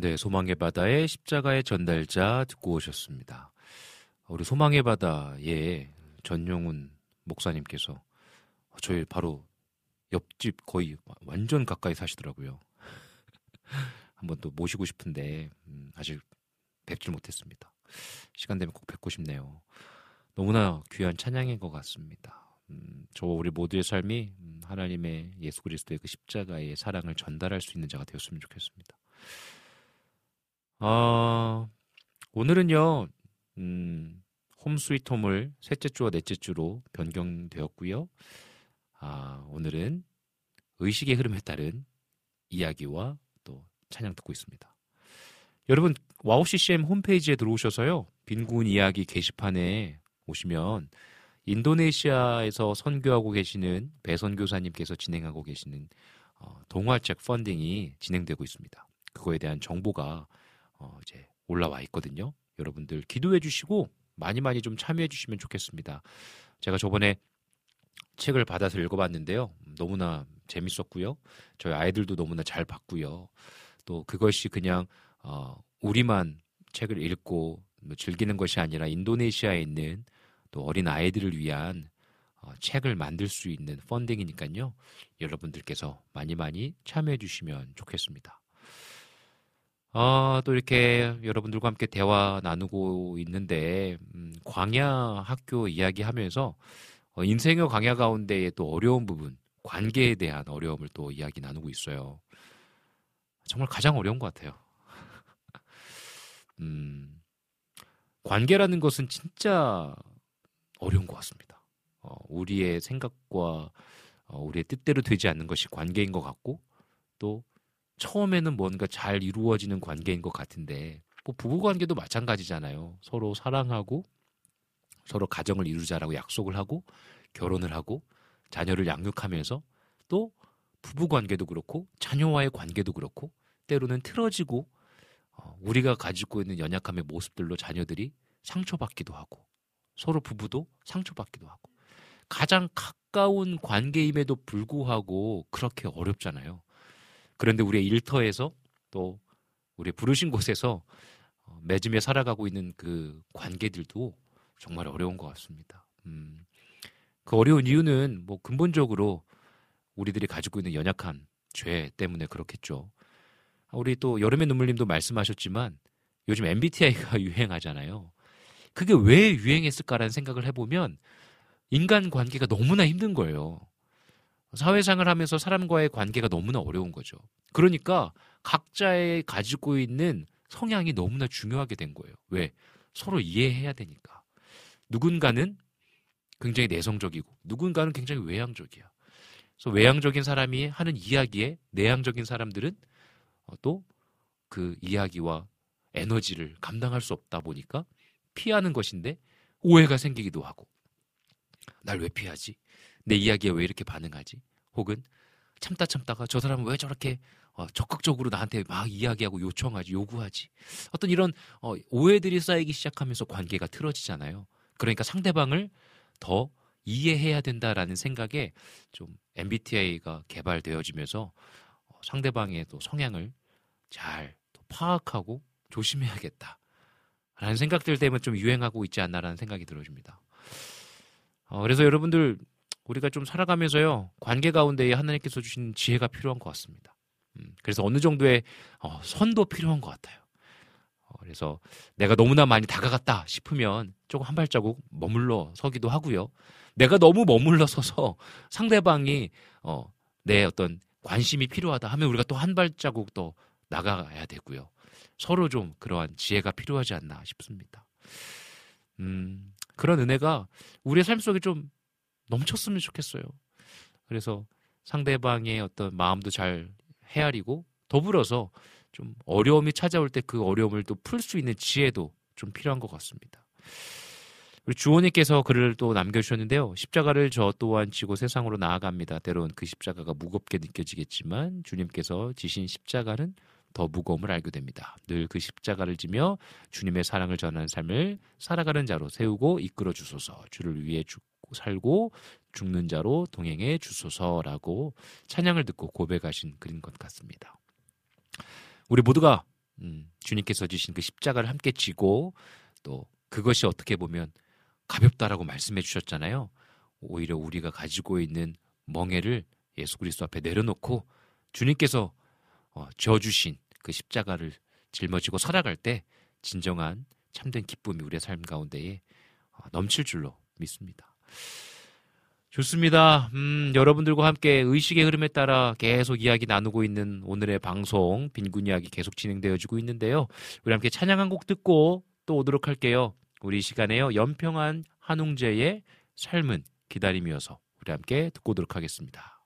네, 소망의 바다의 십자가의 전달자 듣고 오셨습니다. 우리 소망의 바다의 전용훈 목사님께서 저희 바로 옆집 거의 완전 가까이 사시더라고요. [LAUGHS] 한번 또 모시고 싶은데 음, 아직 뵙질 못했습니다. 시간 되면 꼭 뵙고 싶네요. 너무나 귀한 찬양인 것 같습니다. 음, 저 우리 모두의 삶이 음, 하나님의 예수 그리스도의 그 십자가의 사랑을 전달할 수 있는 자가 되었으면 좋겠습니다. 아, 오늘은요, 음, Home Sweet Home을 셋째 주와 넷째 주로 변경되었고요. 아, 오늘은 의식의 흐름에 따른 이야기와 또 찬양 듣고 있습니다. 여러분, 와우 CCM 홈페이지에 들어오셔서요, 빈군 이야기 게시판에 오시면 인도네시아에서 선교하고 계시는 배선교사님께서 진행하고 계시는 어, 동화책 펀딩이 진행되고 있습니다. 그거에 대한 정보가 어, 이제 올라와 있거든요. 여러분들 기도해 주시고 많이 많이 좀 참여해 주시면 좋겠습니다. 제가 저번에 책을 받아서 읽어봤는데요. 너무나 재밌었고요. 저희 아이들도 너무나 잘 봤고요. 또 그것이 그냥 어, 우리만 책을 읽고 뭐 즐기는 것이 아니라 인도네시아에 있는 또 어린 아이들을 위한 어, 책을 만들 수 있는 펀딩이니까요. 여러분들께서 많이 많이 참여해 주시면 좋겠습니다. 아, 또 이렇게 여러분들과 함께 대화 나누고 있는데, 음, 광야 학교 이야기 하면서 어, 인생의 광야 가운데의 또 어려운 부분, 관계에 대한 어려움을 또 이야기 나누고 있어요. 정말 가장 어려운 것 같아요. [LAUGHS] 음, 관계라는 것은 진짜 어려운 것 같습니다. 어, 우리의 생각과 어, 우리의 뜻대로 되지 않는 것이 관계인 것 같고, 또 처음에는 뭔가 잘 이루어지는 관계인 것 같은데 뭐 부부 관계도 마찬가지잖아요. 서로 사랑하고 서로 가정을 이루자라고 약속을 하고 결혼을 하고 자녀를 양육하면서 또 부부 관계도 그렇고 자녀와의 관계도 그렇고 때로는 틀어지고 어, 우리가 가지고 있는 연약함의 모습들로 자녀들이 상처받기도 하고 서로 부부도 상처받기도 하고 가장 가까운 관계임에도 불구하고 그렇게 어렵잖아요. 그런데 우리의 일터에서 또 우리 부르신 곳에서 어, 맺으며 살아가고 있는 그 관계들도 정말 어려운 것 같습니다. 음, 그 어려운 이유는 뭐 근본적으로 우리들이 가지고 있는 연약한 죄 때문에 그렇겠죠. 우리 또 여름의 눈물님도 말씀하셨지만 요즘 MBTI가 [LAUGHS] 유행하잖아요. 그게 왜 유행했을까라는 생각을 해보면 인간 관계가 너무나 힘든 거예요. 사회생활 하면서 사람과의 관계가 너무나 어려운 거죠. 그러니까 각자의 가지고 있는 성향이 너무나 중요하게 된 거예요. 왜? 서로 이해해야 되니까. 누군가는 굉장히 내성적이고 누군가는 굉장히 외향적이야. 그래서 외향적인 사람이 하는 이야기에 내향적인 사람들은 어, 또그 이야기와 에너지를 감당할 수 없다 보니까 피하는 것인데 오해가 생기기도 하고 날 왜 피하지? 내 이야기에 왜 이렇게 반응하지? 혹은 참다 참다가 저 사람은 왜 저렇게 어, 적극적으로 나한테 막 이야기하고 요청하지, 요구하지. 어떤 이런 어, 오해들이 쌓이기 시작하면서 관계가 틀어지잖아요. 그러니까 상대방을 더 이해해야 된다라는 생각에 좀 MBTI가 개발되어지면서 어, 상대방의 또 성향을 잘 파악하고 조심해야겠다. 라는 생각들 때문에 좀 유행하고 있지 않나라는 생각이 들어집니다. 어, 그래서 여러분들 우리가 좀 살아가면서요 관계 가운데에 하나님께서 주신 지혜가 필요한 것 같습니다. 음, 그래서 어느 정도의 어, 선도 필요한 것 같아요. 어, 그래서 내가 너무나 많이 다가갔다 싶으면 조금 한 발자국 머물러 서기도 하고요. 내가 너무 머물러 서서 상대방이 어, 내 어떤 관심이 필요하다 하면 우리가 또 한 발자국 더 나가야 되고요. 서로 좀 그러한 지혜가 필요하지 않나 싶습니다. 음, 그런 은혜가 우리의 삶 속에 좀 넘쳤으면 좋겠어요. 그래서 상대방의 어떤 마음도 잘 헤아리고 더불어서 좀 어려움이 찾아올 때 그 어려움을 또 풀 수 있는 지혜도 좀 필요한 것 같습니다. 우리 주호님께서 글을 또 남겨주셨는데요. 십자가를 저 또한 지고 세상으로 나아갑니다. 때론 그 십자가가 무겁게 느껴지겠지만 주님께서 지신 십자가는 더 무거움을 알게 됩니다. 늘 그 십자가를 지며 주님의 사랑을 전하는 삶을 살아가는 자로 세우고 이끌어 주소서. 주를 위해 죽고 살고 죽는 자로 동행해 주소서라고 찬양을 듣고 고백하신 글인 것 같습니다. 우리 모두가 음, 주님께서 지신 그 십자가를 함께 지고 또 그것이 어떻게 보면 가볍다라고 말씀해 주셨잖아요. 오히려 우리가 가지고 있는 멍해를 예수 그리스도 앞에 내려놓고 주님께서 어, 져주신 그 십자가를 짊어지고 살아갈 때 진정한 참된 기쁨이 우리의 삶 가운데에 어, 넘칠 줄로 믿습니다. 좋습니다. 음, 여러분들과 함께 의식의 흐름에 따라 계속 이야기 나누고 있는 오늘의 방송 빈곤 이야기 계속 진행되어지고 있는데요. 우리 함께 찬양 한 곡 듣고 또 오도록 할게요. 우리 이 시간에요. 연평한 한웅재의 삶은 기다림이어서 우리 함께 듣고 오도록 하겠습니다.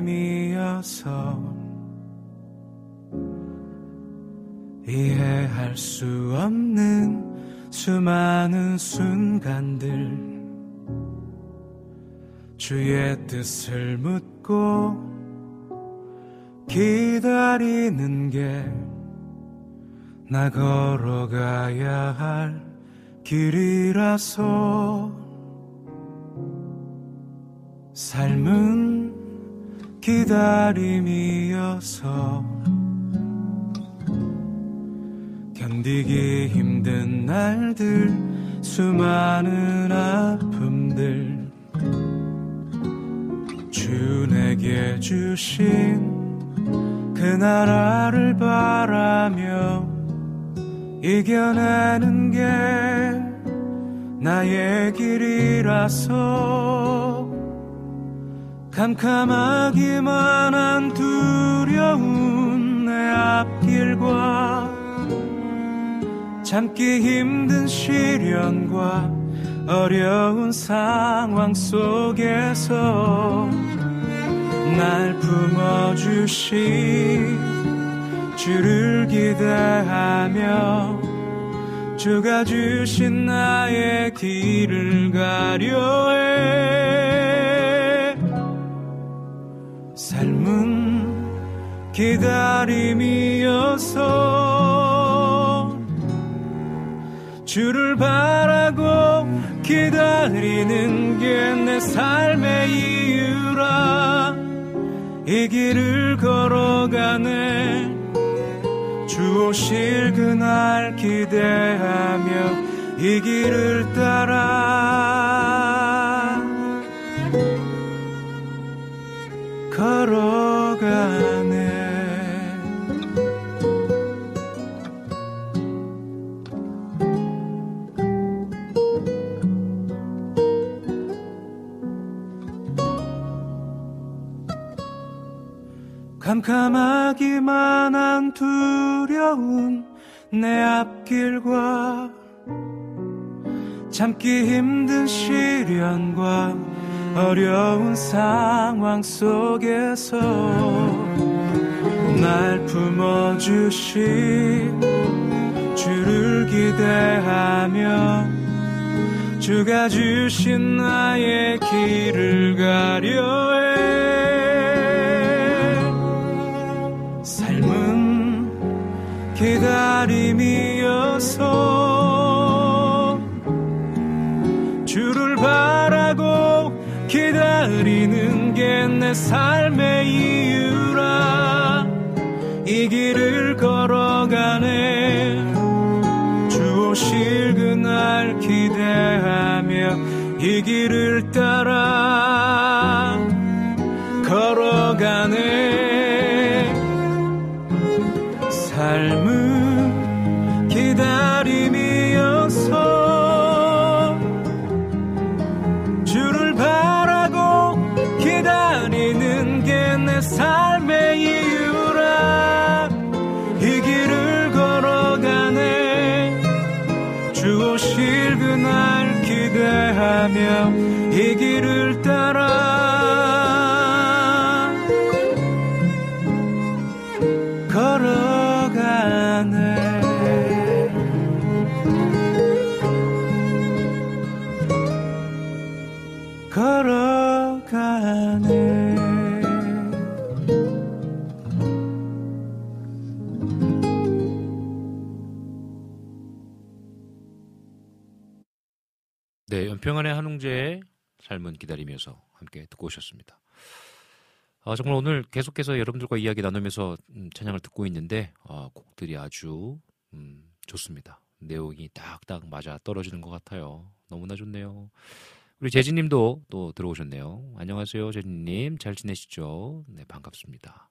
기다림이어서 이해할 수 없는 수많은 순간들 주의 뜻을 묻고 기다리는 게 나 걸어가야 할 길이라서 삶은 기다림이어서 견디기 힘든 날들 수많은 아픔들. 주 내게 주신 그 나라를 바라며 이겨내는 게 나의 길이라서 캄캄하기만 한 두려운 내 앞길과 참기 힘든 시련과 어려운 상황 속에서 날 품어주신 주를 기대하며 주가 주신 나의 길을 가려해 삶은 기다림이어서 주를 바라고 기다리는 게 내 삶의 이유라. 이 길을 걸어가네. 주 오실 그날 기대하며 이 길을 따라 걸어가네. 캄캄하기만 한 두려운 내 앞길과 참기 힘든 시련과 어려운 상황 속에서 날 품어주신 주를 기대하며 주가 주신 나의 길을 가려 해. 삶은 기다림이어서 삶의 이유라 이 길을 걸어가네. 주 오실 그날 기대하며 이 길을 따라 네, 연평안의 한웅재의 삶은 기다리면서 함께 듣고 오셨습니다. 아, 정말 오늘 계속해서 여러분들과 이야기 나누면서 음, 찬양을 듣고 있는데 아, 곡들이 아주 음, 좋습니다. 내용이 딱딱 맞아 떨어지는 것 같아요. 너무나 좋네요. 우리 재진님도 또 들어오셨네요. 안녕하세요, 재진님. 잘 지내시죠? 네, 반갑습니다.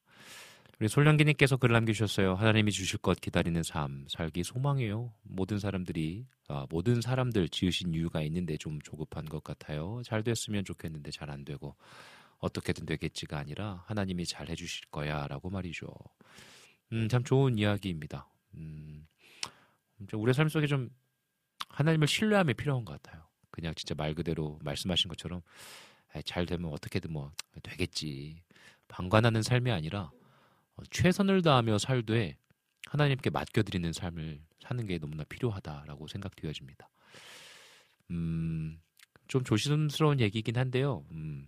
우리 솔량기님께서 글을 남겨주셨어요. 하나님이 주실 것 기다리는 삶, 살기 소망이에요. 모든 사람들이, 아, 모든 사람들 지으신 이유가 있는데 좀 조급한 것 같아요. 잘 됐으면 좋겠는데 잘 안 되고, 어떻게든 되겠지가 아니라 하나님이 잘 해주실 거야 라고 말이죠. 음, 참 좋은 이야기입니다. 음, 좀 우리 삶 속에 좀 하나님을 신뢰함이 필요한 것 같아요. 그냥 진짜 말 그대로 말씀하신 것처럼 잘 되면 어떻게든 뭐 되겠지. 방관하는 삶이 아니라 어, 최선을 다하며 살되 하나님께 맡겨드리는 삶을 사는 게 너무나 필요하다라고 생각되어집니다. 음, 좀 조심스러운 얘기긴 한데요. 음,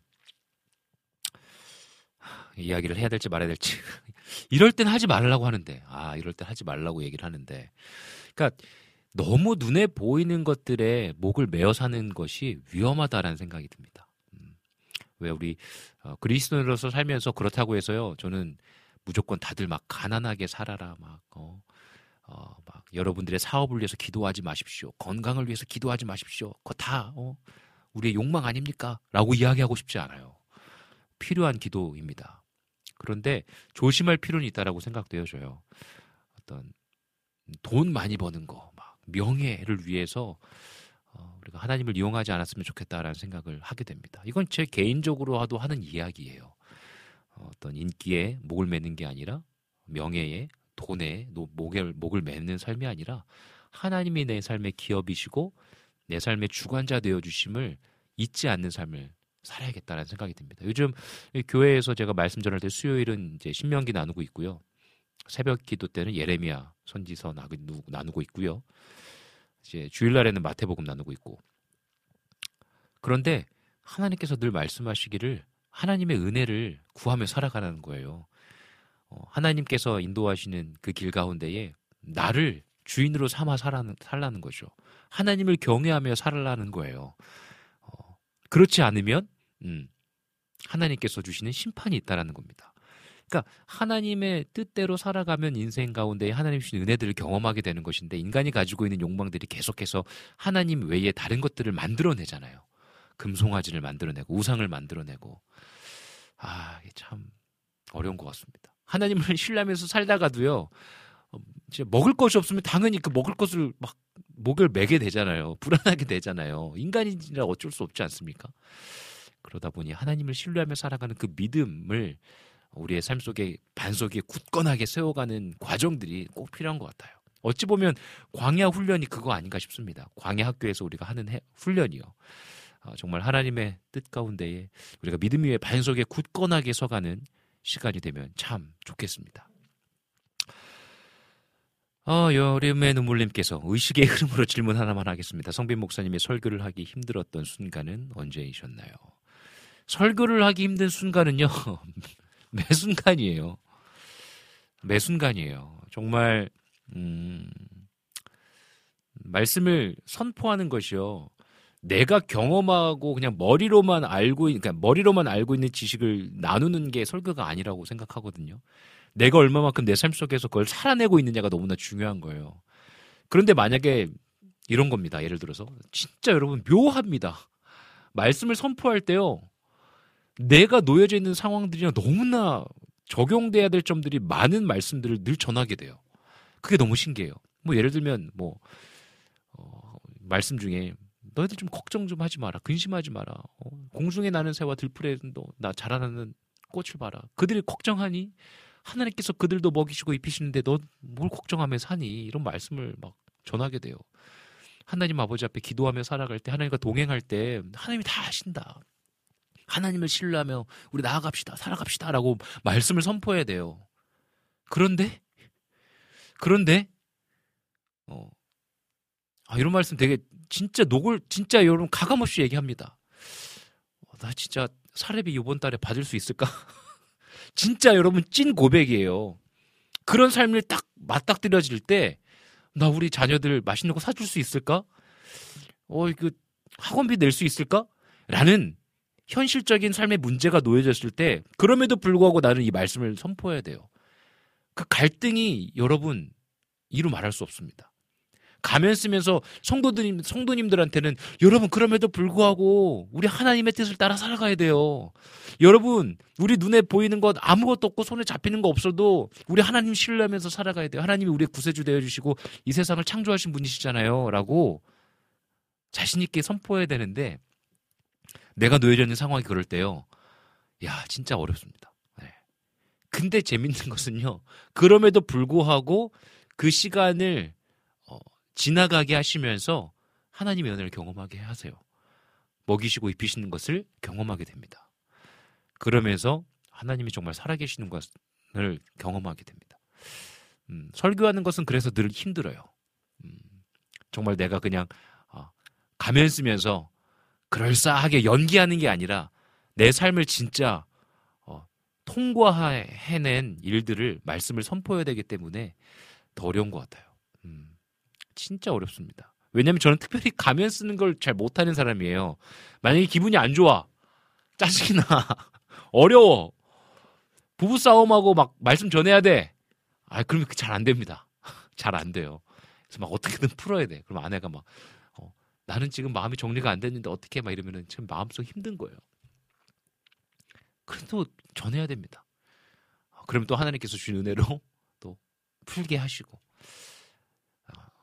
하, 이야기를 해야 될지 말아야 될지. [LAUGHS] 이럴 땐 하지 말라고 하는데, 아, 이럴 땐 하지 말라고 얘기를 하는데. 그러니까 너무 눈에 보이는 것들에 목을 메어 사는 것이 위험하다라는 생각이 듭니다. 음, 왜 우리 어, 그리스도인으로서 살면서 그렇다고 해서요. 저는 무조건 다들 막 가난하게 살아라 막 어, 어, 막 여러분들의 사업을 위해서 기도하지 마십시오. 건강을 위해서 기도하지 마십시오. 그거 다 어, 우리의 욕망 아닙니까? 라고 이야기하고 싶지 않아요. 필요한 기도입니다. 그런데 조심할 필요는 있다라고 생각되어져요. 어떤 돈 많이 버는 거, 막 명예를 위해서 어, 우리가 하나님을 이용하지 않았으면 좋겠다라는 생각을 하게 됩니다. 이건 제 개인적으로도 하는 이야기예요. 어, 어떤 인기에 목을 매는 게 아니라 명예에 돈에 노- 목을 목을 매는 삶이 아니라 하나님이 내 삶의 기업이시고 내 삶의 주관자 되어 주심을 잊지 않는 삶을 살아야겠다라는 생각이 듭니다. 요즘 이 교회에서 제가 말씀 전할 때 수요일은 이제 신명기 나누고 있고요. 새벽 기도 때는 예레미야 선지서 나누- 나누고 있고요. 이제 주일날에는 마태복음 나누고 있고. 그런데 하나님께서 늘 말씀하시기를 하나님의 은혜를 구하며 살아가라는 거예요. 어, 하나님께서 인도하시는 그 길 가운데에 나를 주인으로 삼아 살라는, 살라는 거죠. 하나님을 경외하며 살라는 거예요. 어, 그렇지 않으면 음, 하나님께서 주시는 심판이 있다라는 겁니다. 그러니까 하나님의 뜻대로 살아가면 인생 가운데 하나님 주신 은혜들을 경험하게 되는 것인데 인간이 가지고 있는 욕망들이 계속해서 하나님 외에 다른 것들을 만들어내잖아요. 금송아지를 만들어내고 우상을 만들어내고 아 이게 참 어려운 것 같습니다. 하나님을 [LAUGHS] 신뢰하면서 살다가도요. 어, 이제 먹을 것이 없으면 당연히 그 먹을 것을 막 목을 매게 되잖아요. 불안하게 되잖아요. 인간이라 어쩔 수 없지 않습니까? 그러다 보니 하나님을 신뢰하며 살아가는 그 믿음을 우리의 삶 속에 반석에 굳건하게 세워가는 과정들이 꼭 필요한 것 같아요. 어찌 보면 광야 훈련이 그거 아닌가 싶습니다. 광야 학교에서 우리가 하는 해- 훈련이요. 아, 정말 하나님의 뜻 가운데에 우리가 믿음 위에 반석에 굳건하게 서가는 시간이 되면 참 좋겠습니다. 어, 여름의 눈물님께서 의식의 흐름으로 질문 하나만 하겠습니다. 성빈 목사님이 설교를 하기 힘들었던 순간은 언제이셨나요? 설교를 하기 힘든 순간은요, [LAUGHS] 매 순간이에요. 매 순간이에요. 정말, 음, 말씀을 선포하는 것이요. 내가 경험하고 그냥 머리로만 알고, 있- 그러니까 머리로만 알고 있는 지식을 나누는 게 설교가 아니라고 생각하거든요. 내가 얼마만큼 내 삶 속에서 그걸 살아내고 있느냐가 너무나 중요한 거예요. 그런데 만약에 이런 겁니다. 예를 들어서 진짜 여러분 묘합니다. 말씀을 선포할 때요. 내가 놓여져 있는 상황들이랑 너무나 적용돼야 될 점들이 많은 말씀들을 늘 전하게 돼요. 그게 너무 신기해요. 뭐 예를 들면 뭐 어, 말씀 중에 너희들 좀 걱정 좀 하지 마라. 근심하지 마라. 어, 공중에 나는 새와 들풀에도 나 자라나는 꽃을 봐라. 그들이 걱정하니 하나님께서 그들도 먹이시고 입히시는데 너 뭘 걱정하며 사니? 이런 말씀을 막 전하게 돼요. 하나님 아버지 앞에 기도하며 살아갈 때 하나님과 동행할 때 하나님이 다 하신다. 하나님을 신뢰하며 우리 나아갑시다. 살아갑시다라고 말씀을 선포해야 돼요. 그런데 그런데 어, 아, 이런 말씀 되게 진짜 녹을 진짜 여러분 가감없이 얘기합니다. 어, 나 진짜 사례비 이번 달에 받을 수 있을까? [LAUGHS] 진짜 여러분 찐 고백이에요. 그런 삶을 딱 맞닥뜨려질 때 나 우리 자녀들 맛있는 거 사줄 수 있을까? 어, 이거 학원비 낼 수 있을까? 라는 현실적인 삶의 문제가 놓여졌을 때 그럼에도 불구하고 나는 이 말씀을 선포해야 돼요. 그 갈등이 여러분 이루 말할 수 없습니다. 가면 쓰면서 성도님 성도님들한테는 여러분 그럼에도 불구하고 우리 하나님의 뜻을 따라 살아가야 돼요. 여러분 우리 눈에 보이는 것 아무것도 없고 손에 잡히는 거 없어도 우리 하나님 신뢰하면서 살아가야 돼요. 하나님이 우리의 구세주 되어 주시고 이 세상을 창조하신 분이시잖아요라고 자신 있게 선포해야 되는데 내가 놓여져 있는 상황이 그럴 때요. 야, 진짜 어렵습니다. 네. 근데 재밌는 것은요. 그럼에도 불구하고 그 시간을 어, 지나가게 하시면서 하나님의 은혜를 경험하게 하세요. 먹이시고 입히시는 것을 경험하게 됩니다. 그러면서 하나님이 정말 살아계시는 것을 경험하게 됩니다. 음, 설교하는 것은 그래서 늘 힘들어요. 음, 정말 내가 그냥 어, 가면 쓰면서 그럴싸하게 연기하는 게 아니라 내 삶을 진짜 어, 통과해낸 일들을 말씀을 선포해야 되기 때문에 더 어려운 것 같아요. 음, 진짜 어렵습니다. 왜냐하면 저는 특별히 가면 쓰는 걸 잘 못하는 사람이에요. 만약에 기분이 안 좋아, 짜증이 나, [LAUGHS] 어려워, 부부 싸움하고 막 말씀 전해야 돼. 아, 그러면 잘 안 됩니다. [LAUGHS] 잘 안 돼요. 그래서 막 어떻게든 풀어야 돼. 그럼 아내가 막 어, 나는 지금 마음이 정리가 안 됐는데 어떻게 막 이러면은 참 마음속 힘든 거예요. 그래도 전해야 됩니다. 어, 그러면 또 하나님께서 주신 은혜로 [LAUGHS] 또 풀게 하시고 어,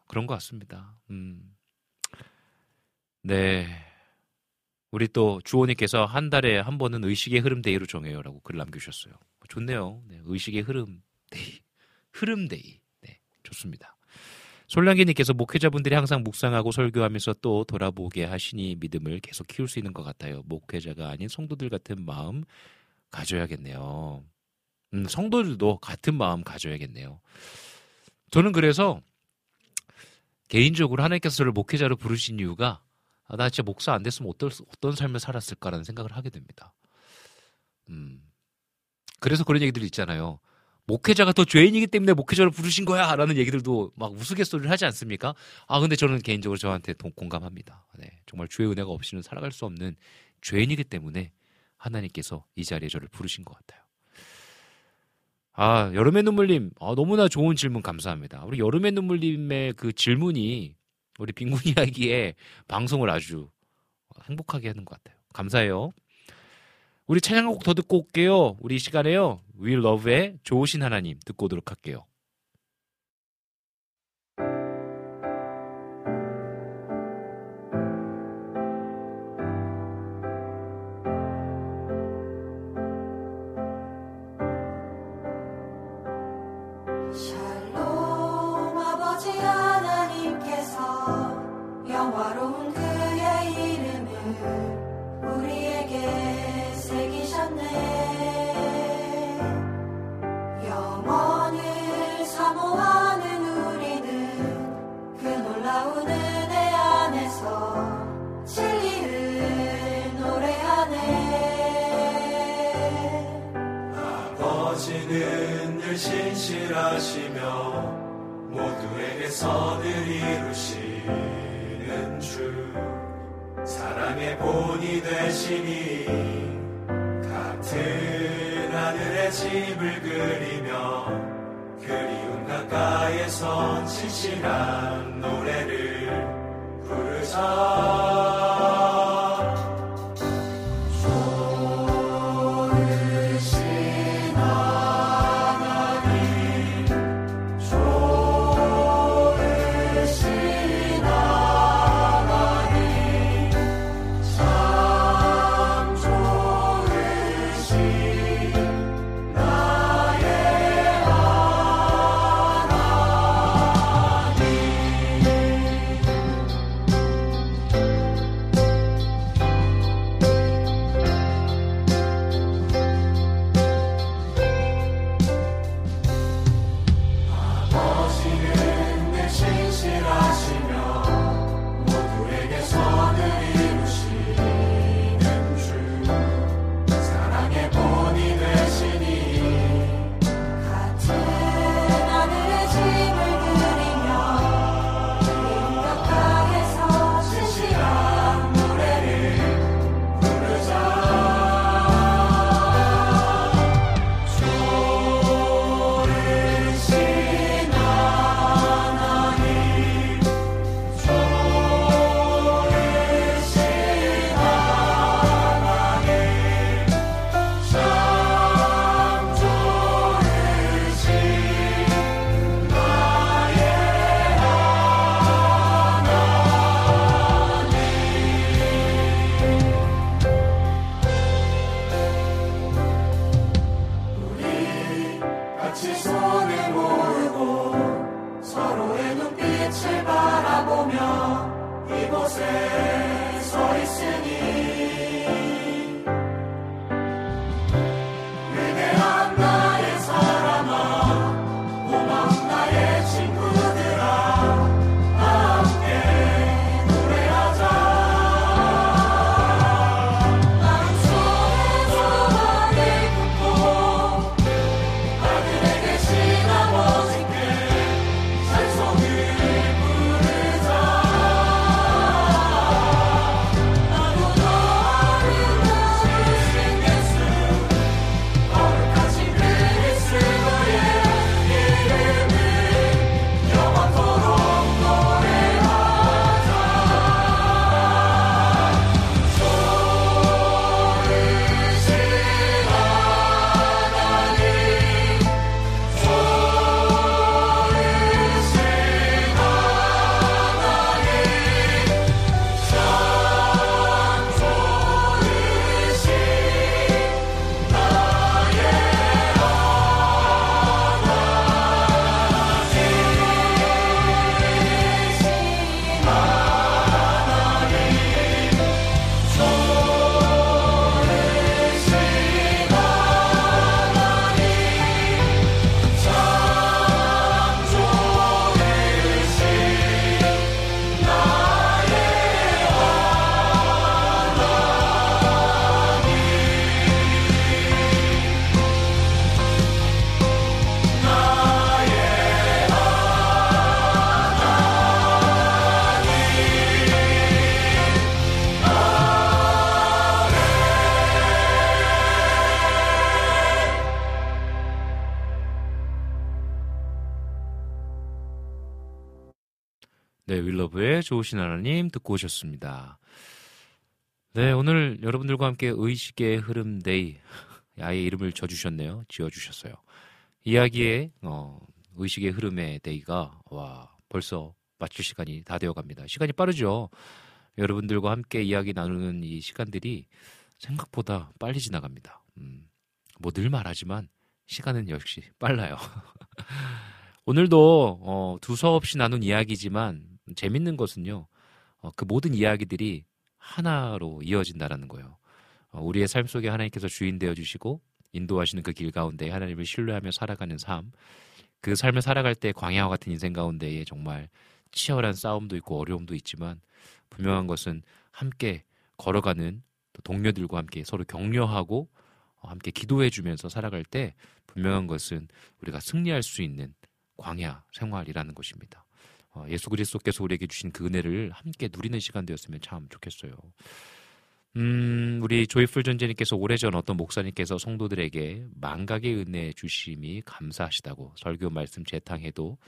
그런 것 같습니다. 음. 네. 우리 또 주호님께서 한 달에 한 번은 의식의 흐름 day로 정해요라고 글 남겨주셨어요. 좋네요. 네, 의식의 흐름 day, 흐름 day. 네, 좋습니다. 솔랑기님께서 목회자분들이 항상 묵상하고 설교하면서 또 돌아보게 하시니 믿음을 계속 키울 수 있는 것 같아요. 목회자가 아닌 성도들 같은 마음 가져야겠네요. 음, 성도들도 같은 마음 가져야겠네요. 저는 그래서 개인적으로 하나님께서 저를 목회자로 부르신 이유가 아, 나 진짜 목사 안 됐으면 어떤, 어떤 삶을 살았을까라는 생각을 하게 됩니다. 음. 그래서 그런 얘기들 있잖아요. 목회자가 더 죄인이기 때문에 목회자를 부르신 거야! 라는 얘기들도 막 우스갯소리를 하지 않습니까? 아, 근데 저는 개인적으로 저한테 동, 공감합니다. 네, 정말 주의 은혜가 없이는 살아갈 수 없는 죄인이기 때문에 하나님께서 이 자리에 저를 부르신 것 같아요. 아, 여름의 눈물님, 아, 너무나 좋은 질문 감사합니다. 우리 여름의 눈물님의 그 질문이 우리 빈군 이야기에 방송을 아주 행복하게 하는 것 같아요. 감사해요. 우리 찬양 한곡 더 듣고 올게요. 우리 이 시간에요. We Love의 좋으신 하나님 듣고 오도록 할게요. 선을 이루시는 주 사랑의 본이 되시니 같은 하늘의 집을 그리며 그리운 가까이에서 진실한 노래를 부르자 네, 위러브의 좋으신 하나님 듣고 오셨습니다. 네, 오늘 여러분들과 함께 의식의 흐름 day [LAUGHS] 아예 이름을 져주셨네요. 지어주셨어요. 이야기의 어, 의식의 흐름의 day가 와 벌써 마칠 시간이 다 되어갑니다. 시간이 빠르죠. 여러분들과 함께 이야기 나누는 이 시간들이 생각보다 빨리 지나갑니다. 음, 뭐 늘 말하지만 시간은 역시 빨라요. [LAUGHS] 오늘도 어, 두서없이 나눈 이야기지만 재밌는 것은요. 어, 그 모든 이야기들이 하나로 이어진다라는 거예요. 어, 우리의 삶 속에 하나님께서 주인 되어 주시고 인도하시는 그 길 가운데 하나님을 신뢰하며 살아가는 삶. 그 삶을 살아갈 때 광야와 같은 인생 가운데에 정말 치열한 싸움도 있고 어려움도 있지만 분명한 것은 함께 걸어가는 또 동료들과 함께 서로 격려하고 어, 함께 기도해 주면서 살아갈 때 분명한 것은 우리가 승리할 수 있는 광야 생활이라는 것입니다. 어, 예수 그리스도께서 우리에게 주신 그 은혜를 함께 누리는 시간 되었으면 참 좋겠어요. 음, 우리 조이풀 전재님께서 오래전 어떤 목사님께서 성도들에게 망각의 은혜 주심이 감사하시다고 설교 말씀 재탕해도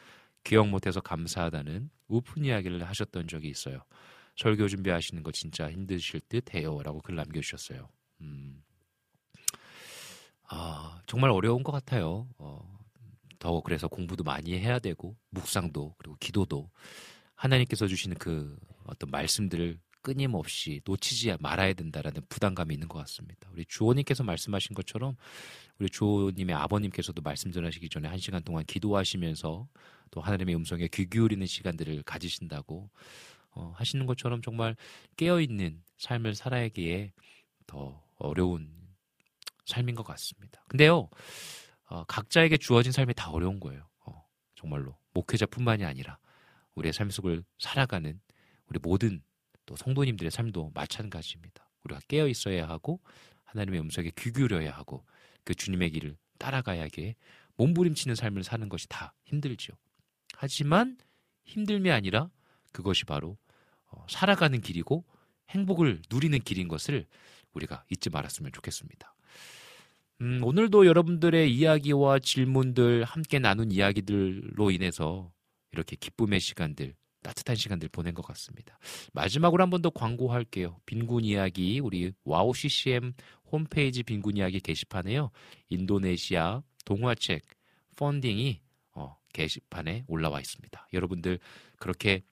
기억 못해서 감사하다는 우픈 이야기를 하셨던 적이 있어요. 설교 준비하시는 거 진짜 힘드실 듯 해요. 라고 글 남겨주셨어요. 음, 아, 정말 어려운 것 같아요. 어, 더 그래서 공부도 많이 해야 되고, 묵상도, 그리고 기도도 하나님께서 주시는 그 어떤 말씀들을 끊임없이 놓치지 말아야 된다라는 부담감이 있는 것 같습니다. 우리 주호님께서 말씀하신 것처럼 우리 주호님의 아버님께서도 말씀 전하시기 전에 한 시간 동안 기도하시면서 또 하나님의 음성에 귀 기울이는 시간들을 가지신다고 어, 하시는 것처럼 정말 깨어있는 삶을 살아야기에 더 어려운 삶인 것 같습니다. 근데요, 어, 각자에게 주어진 삶이 다 어려운 거예요. 어, 정말로. 목회자뿐만이 아니라 우리의 삶 속을 살아가는 우리 모든 또 성도님들의 삶도 마찬가지입니다. 우리가 깨어 있어야 하고 하나님의 음성에 귀 기울여야 하고 그 주님의 길을 따라가야 하기에 몸부림치는 삶을 사는 것이 다 힘들죠. 하지만 힘듦이 아니라 그것이 바로 어, 살아가는 길이고 행복을 누리는 길인 것을 우리가 잊지 말았으면 좋겠습니다. 음, 오늘도 여러분들의 이야기와 질문들 함께 나눈 이야기들로 인해서 이렇게 기쁨의 시간들, 따뜻한 시간들 보낸 것 같습니다. 마지막으로 한 번 더 광고할게요. 빈군 이야기 우리 와우 CCM 홈페이지 빈군 이야기 게시판에요. 인도네시아 동화책 펀딩이 어, 게시판에 올라와 있습니다. 여러분들 그렇게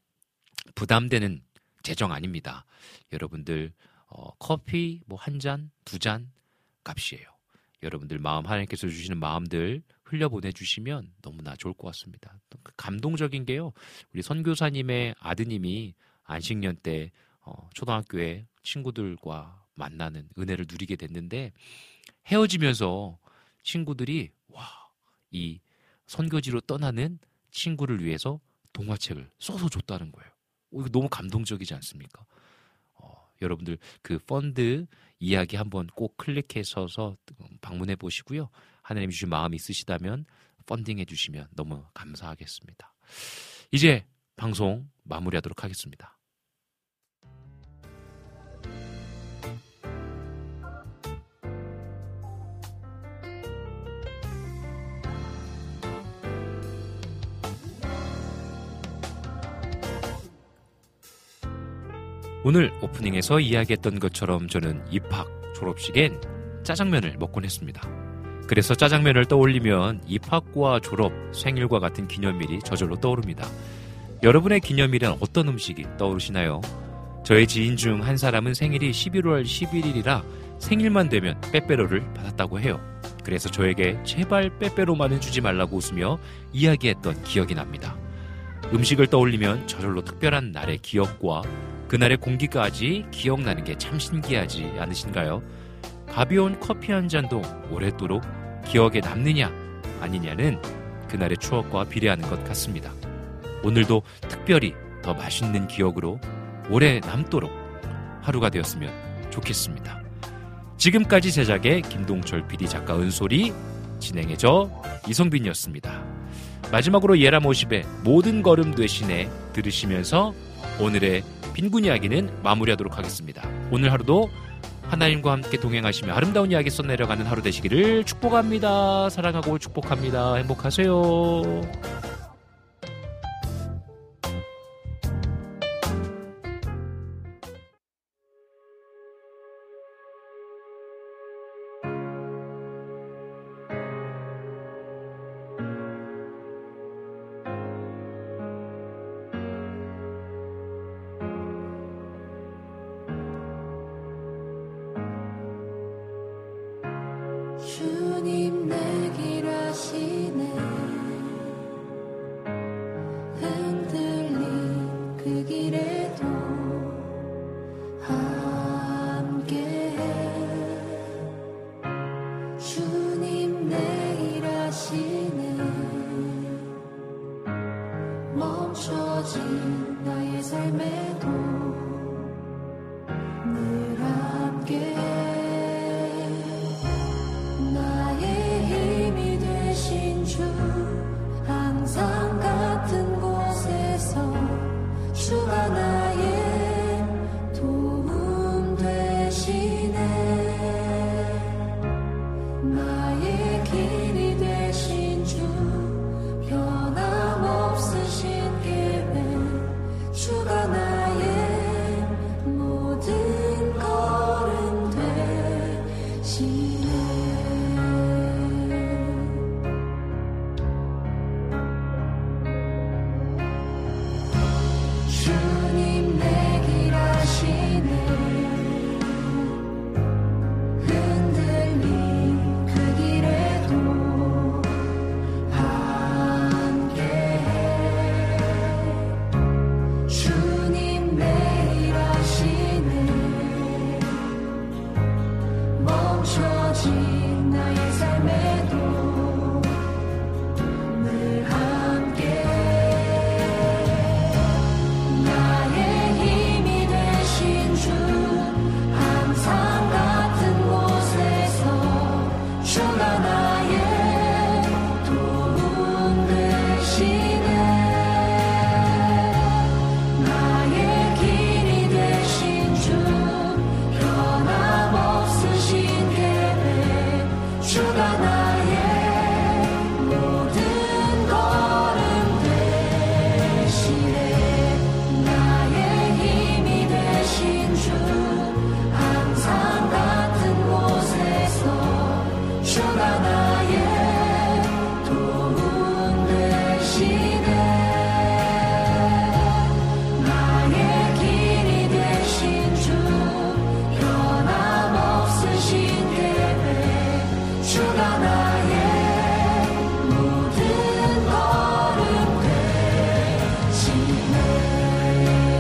부담되는 재정 아닙니다. 여러분들 어, 커피 뭐 한 잔, 두 잔 값이에요. 여러분들 마음 하나님께서 주시는 마음들 흘려 보내주시면 너무나 좋을 것 같습니다. 그 감동적인 게요. 우리 선교사님의 아드님이 안식년 때 어, 초등학교에 친구들과 만나는 은혜를 누리게 됐는데 헤어지면서 친구들이 와, 이 선교지로 떠나는 친구를 위해서 동화책을 써서 줬다는 거예요. 오, 이거 너무 감동적이지 않습니까? 어, 여러분들 그 펀드 이야기 한번 꼭 클릭해서 방문해 보시고요. 하나님 주신 마음 있으시다면 펀딩해 주시면 너무 감사하겠습니다. 이제 방송 마무리하도록 하겠습니다. 오늘 오프닝에서 이야기했던 것처럼 저는 입학 졸업식엔 짜장면을 먹곤 했습니다. 그래서 짜장면을 떠올리면 입학과 졸업, 생일과 같은 기념일이 저절로 떠오릅니다. 여러분의 기념일은 어떤 음식이 떠오르시나요? 저의 지인 중 한 사람은 생일이 11월 11일이라 생일만 되면 빼빼로를 받았다고 해요. 그래서 저에게 제발 빼빼로만은 주지 말라고 웃으며 이야기했던 기억이 납니다. 음식을 떠올리면 저절로 특별한 날의 기억과 그날의 공기까지 기억나는 게 참 신기하지 않으신가요? 가벼운 커피 한 잔도 오랫도록 기억에 남느냐 아니냐는 그날의 추억과 비례하는 것 같습니다. 오늘도 특별히 더 맛있는 기억으로 오래 남도록 하루가 되었으면 좋겠습니다. 지금까지 제작의 김동철 PD 작가 은솔이 진행해 저 이성빈이었습니다. 마지막으로 예람 50의 모든 걸음 대신에 들으시면서 오늘의 빈군 이야기는 마무리하도록 하겠습니다. 오늘 하루도 하나님과 함께 동행하시며 아름다운 이야기 써내려가는 하루 되시기를 축복합니다. 사랑하고 축복합니다. 행복하세요.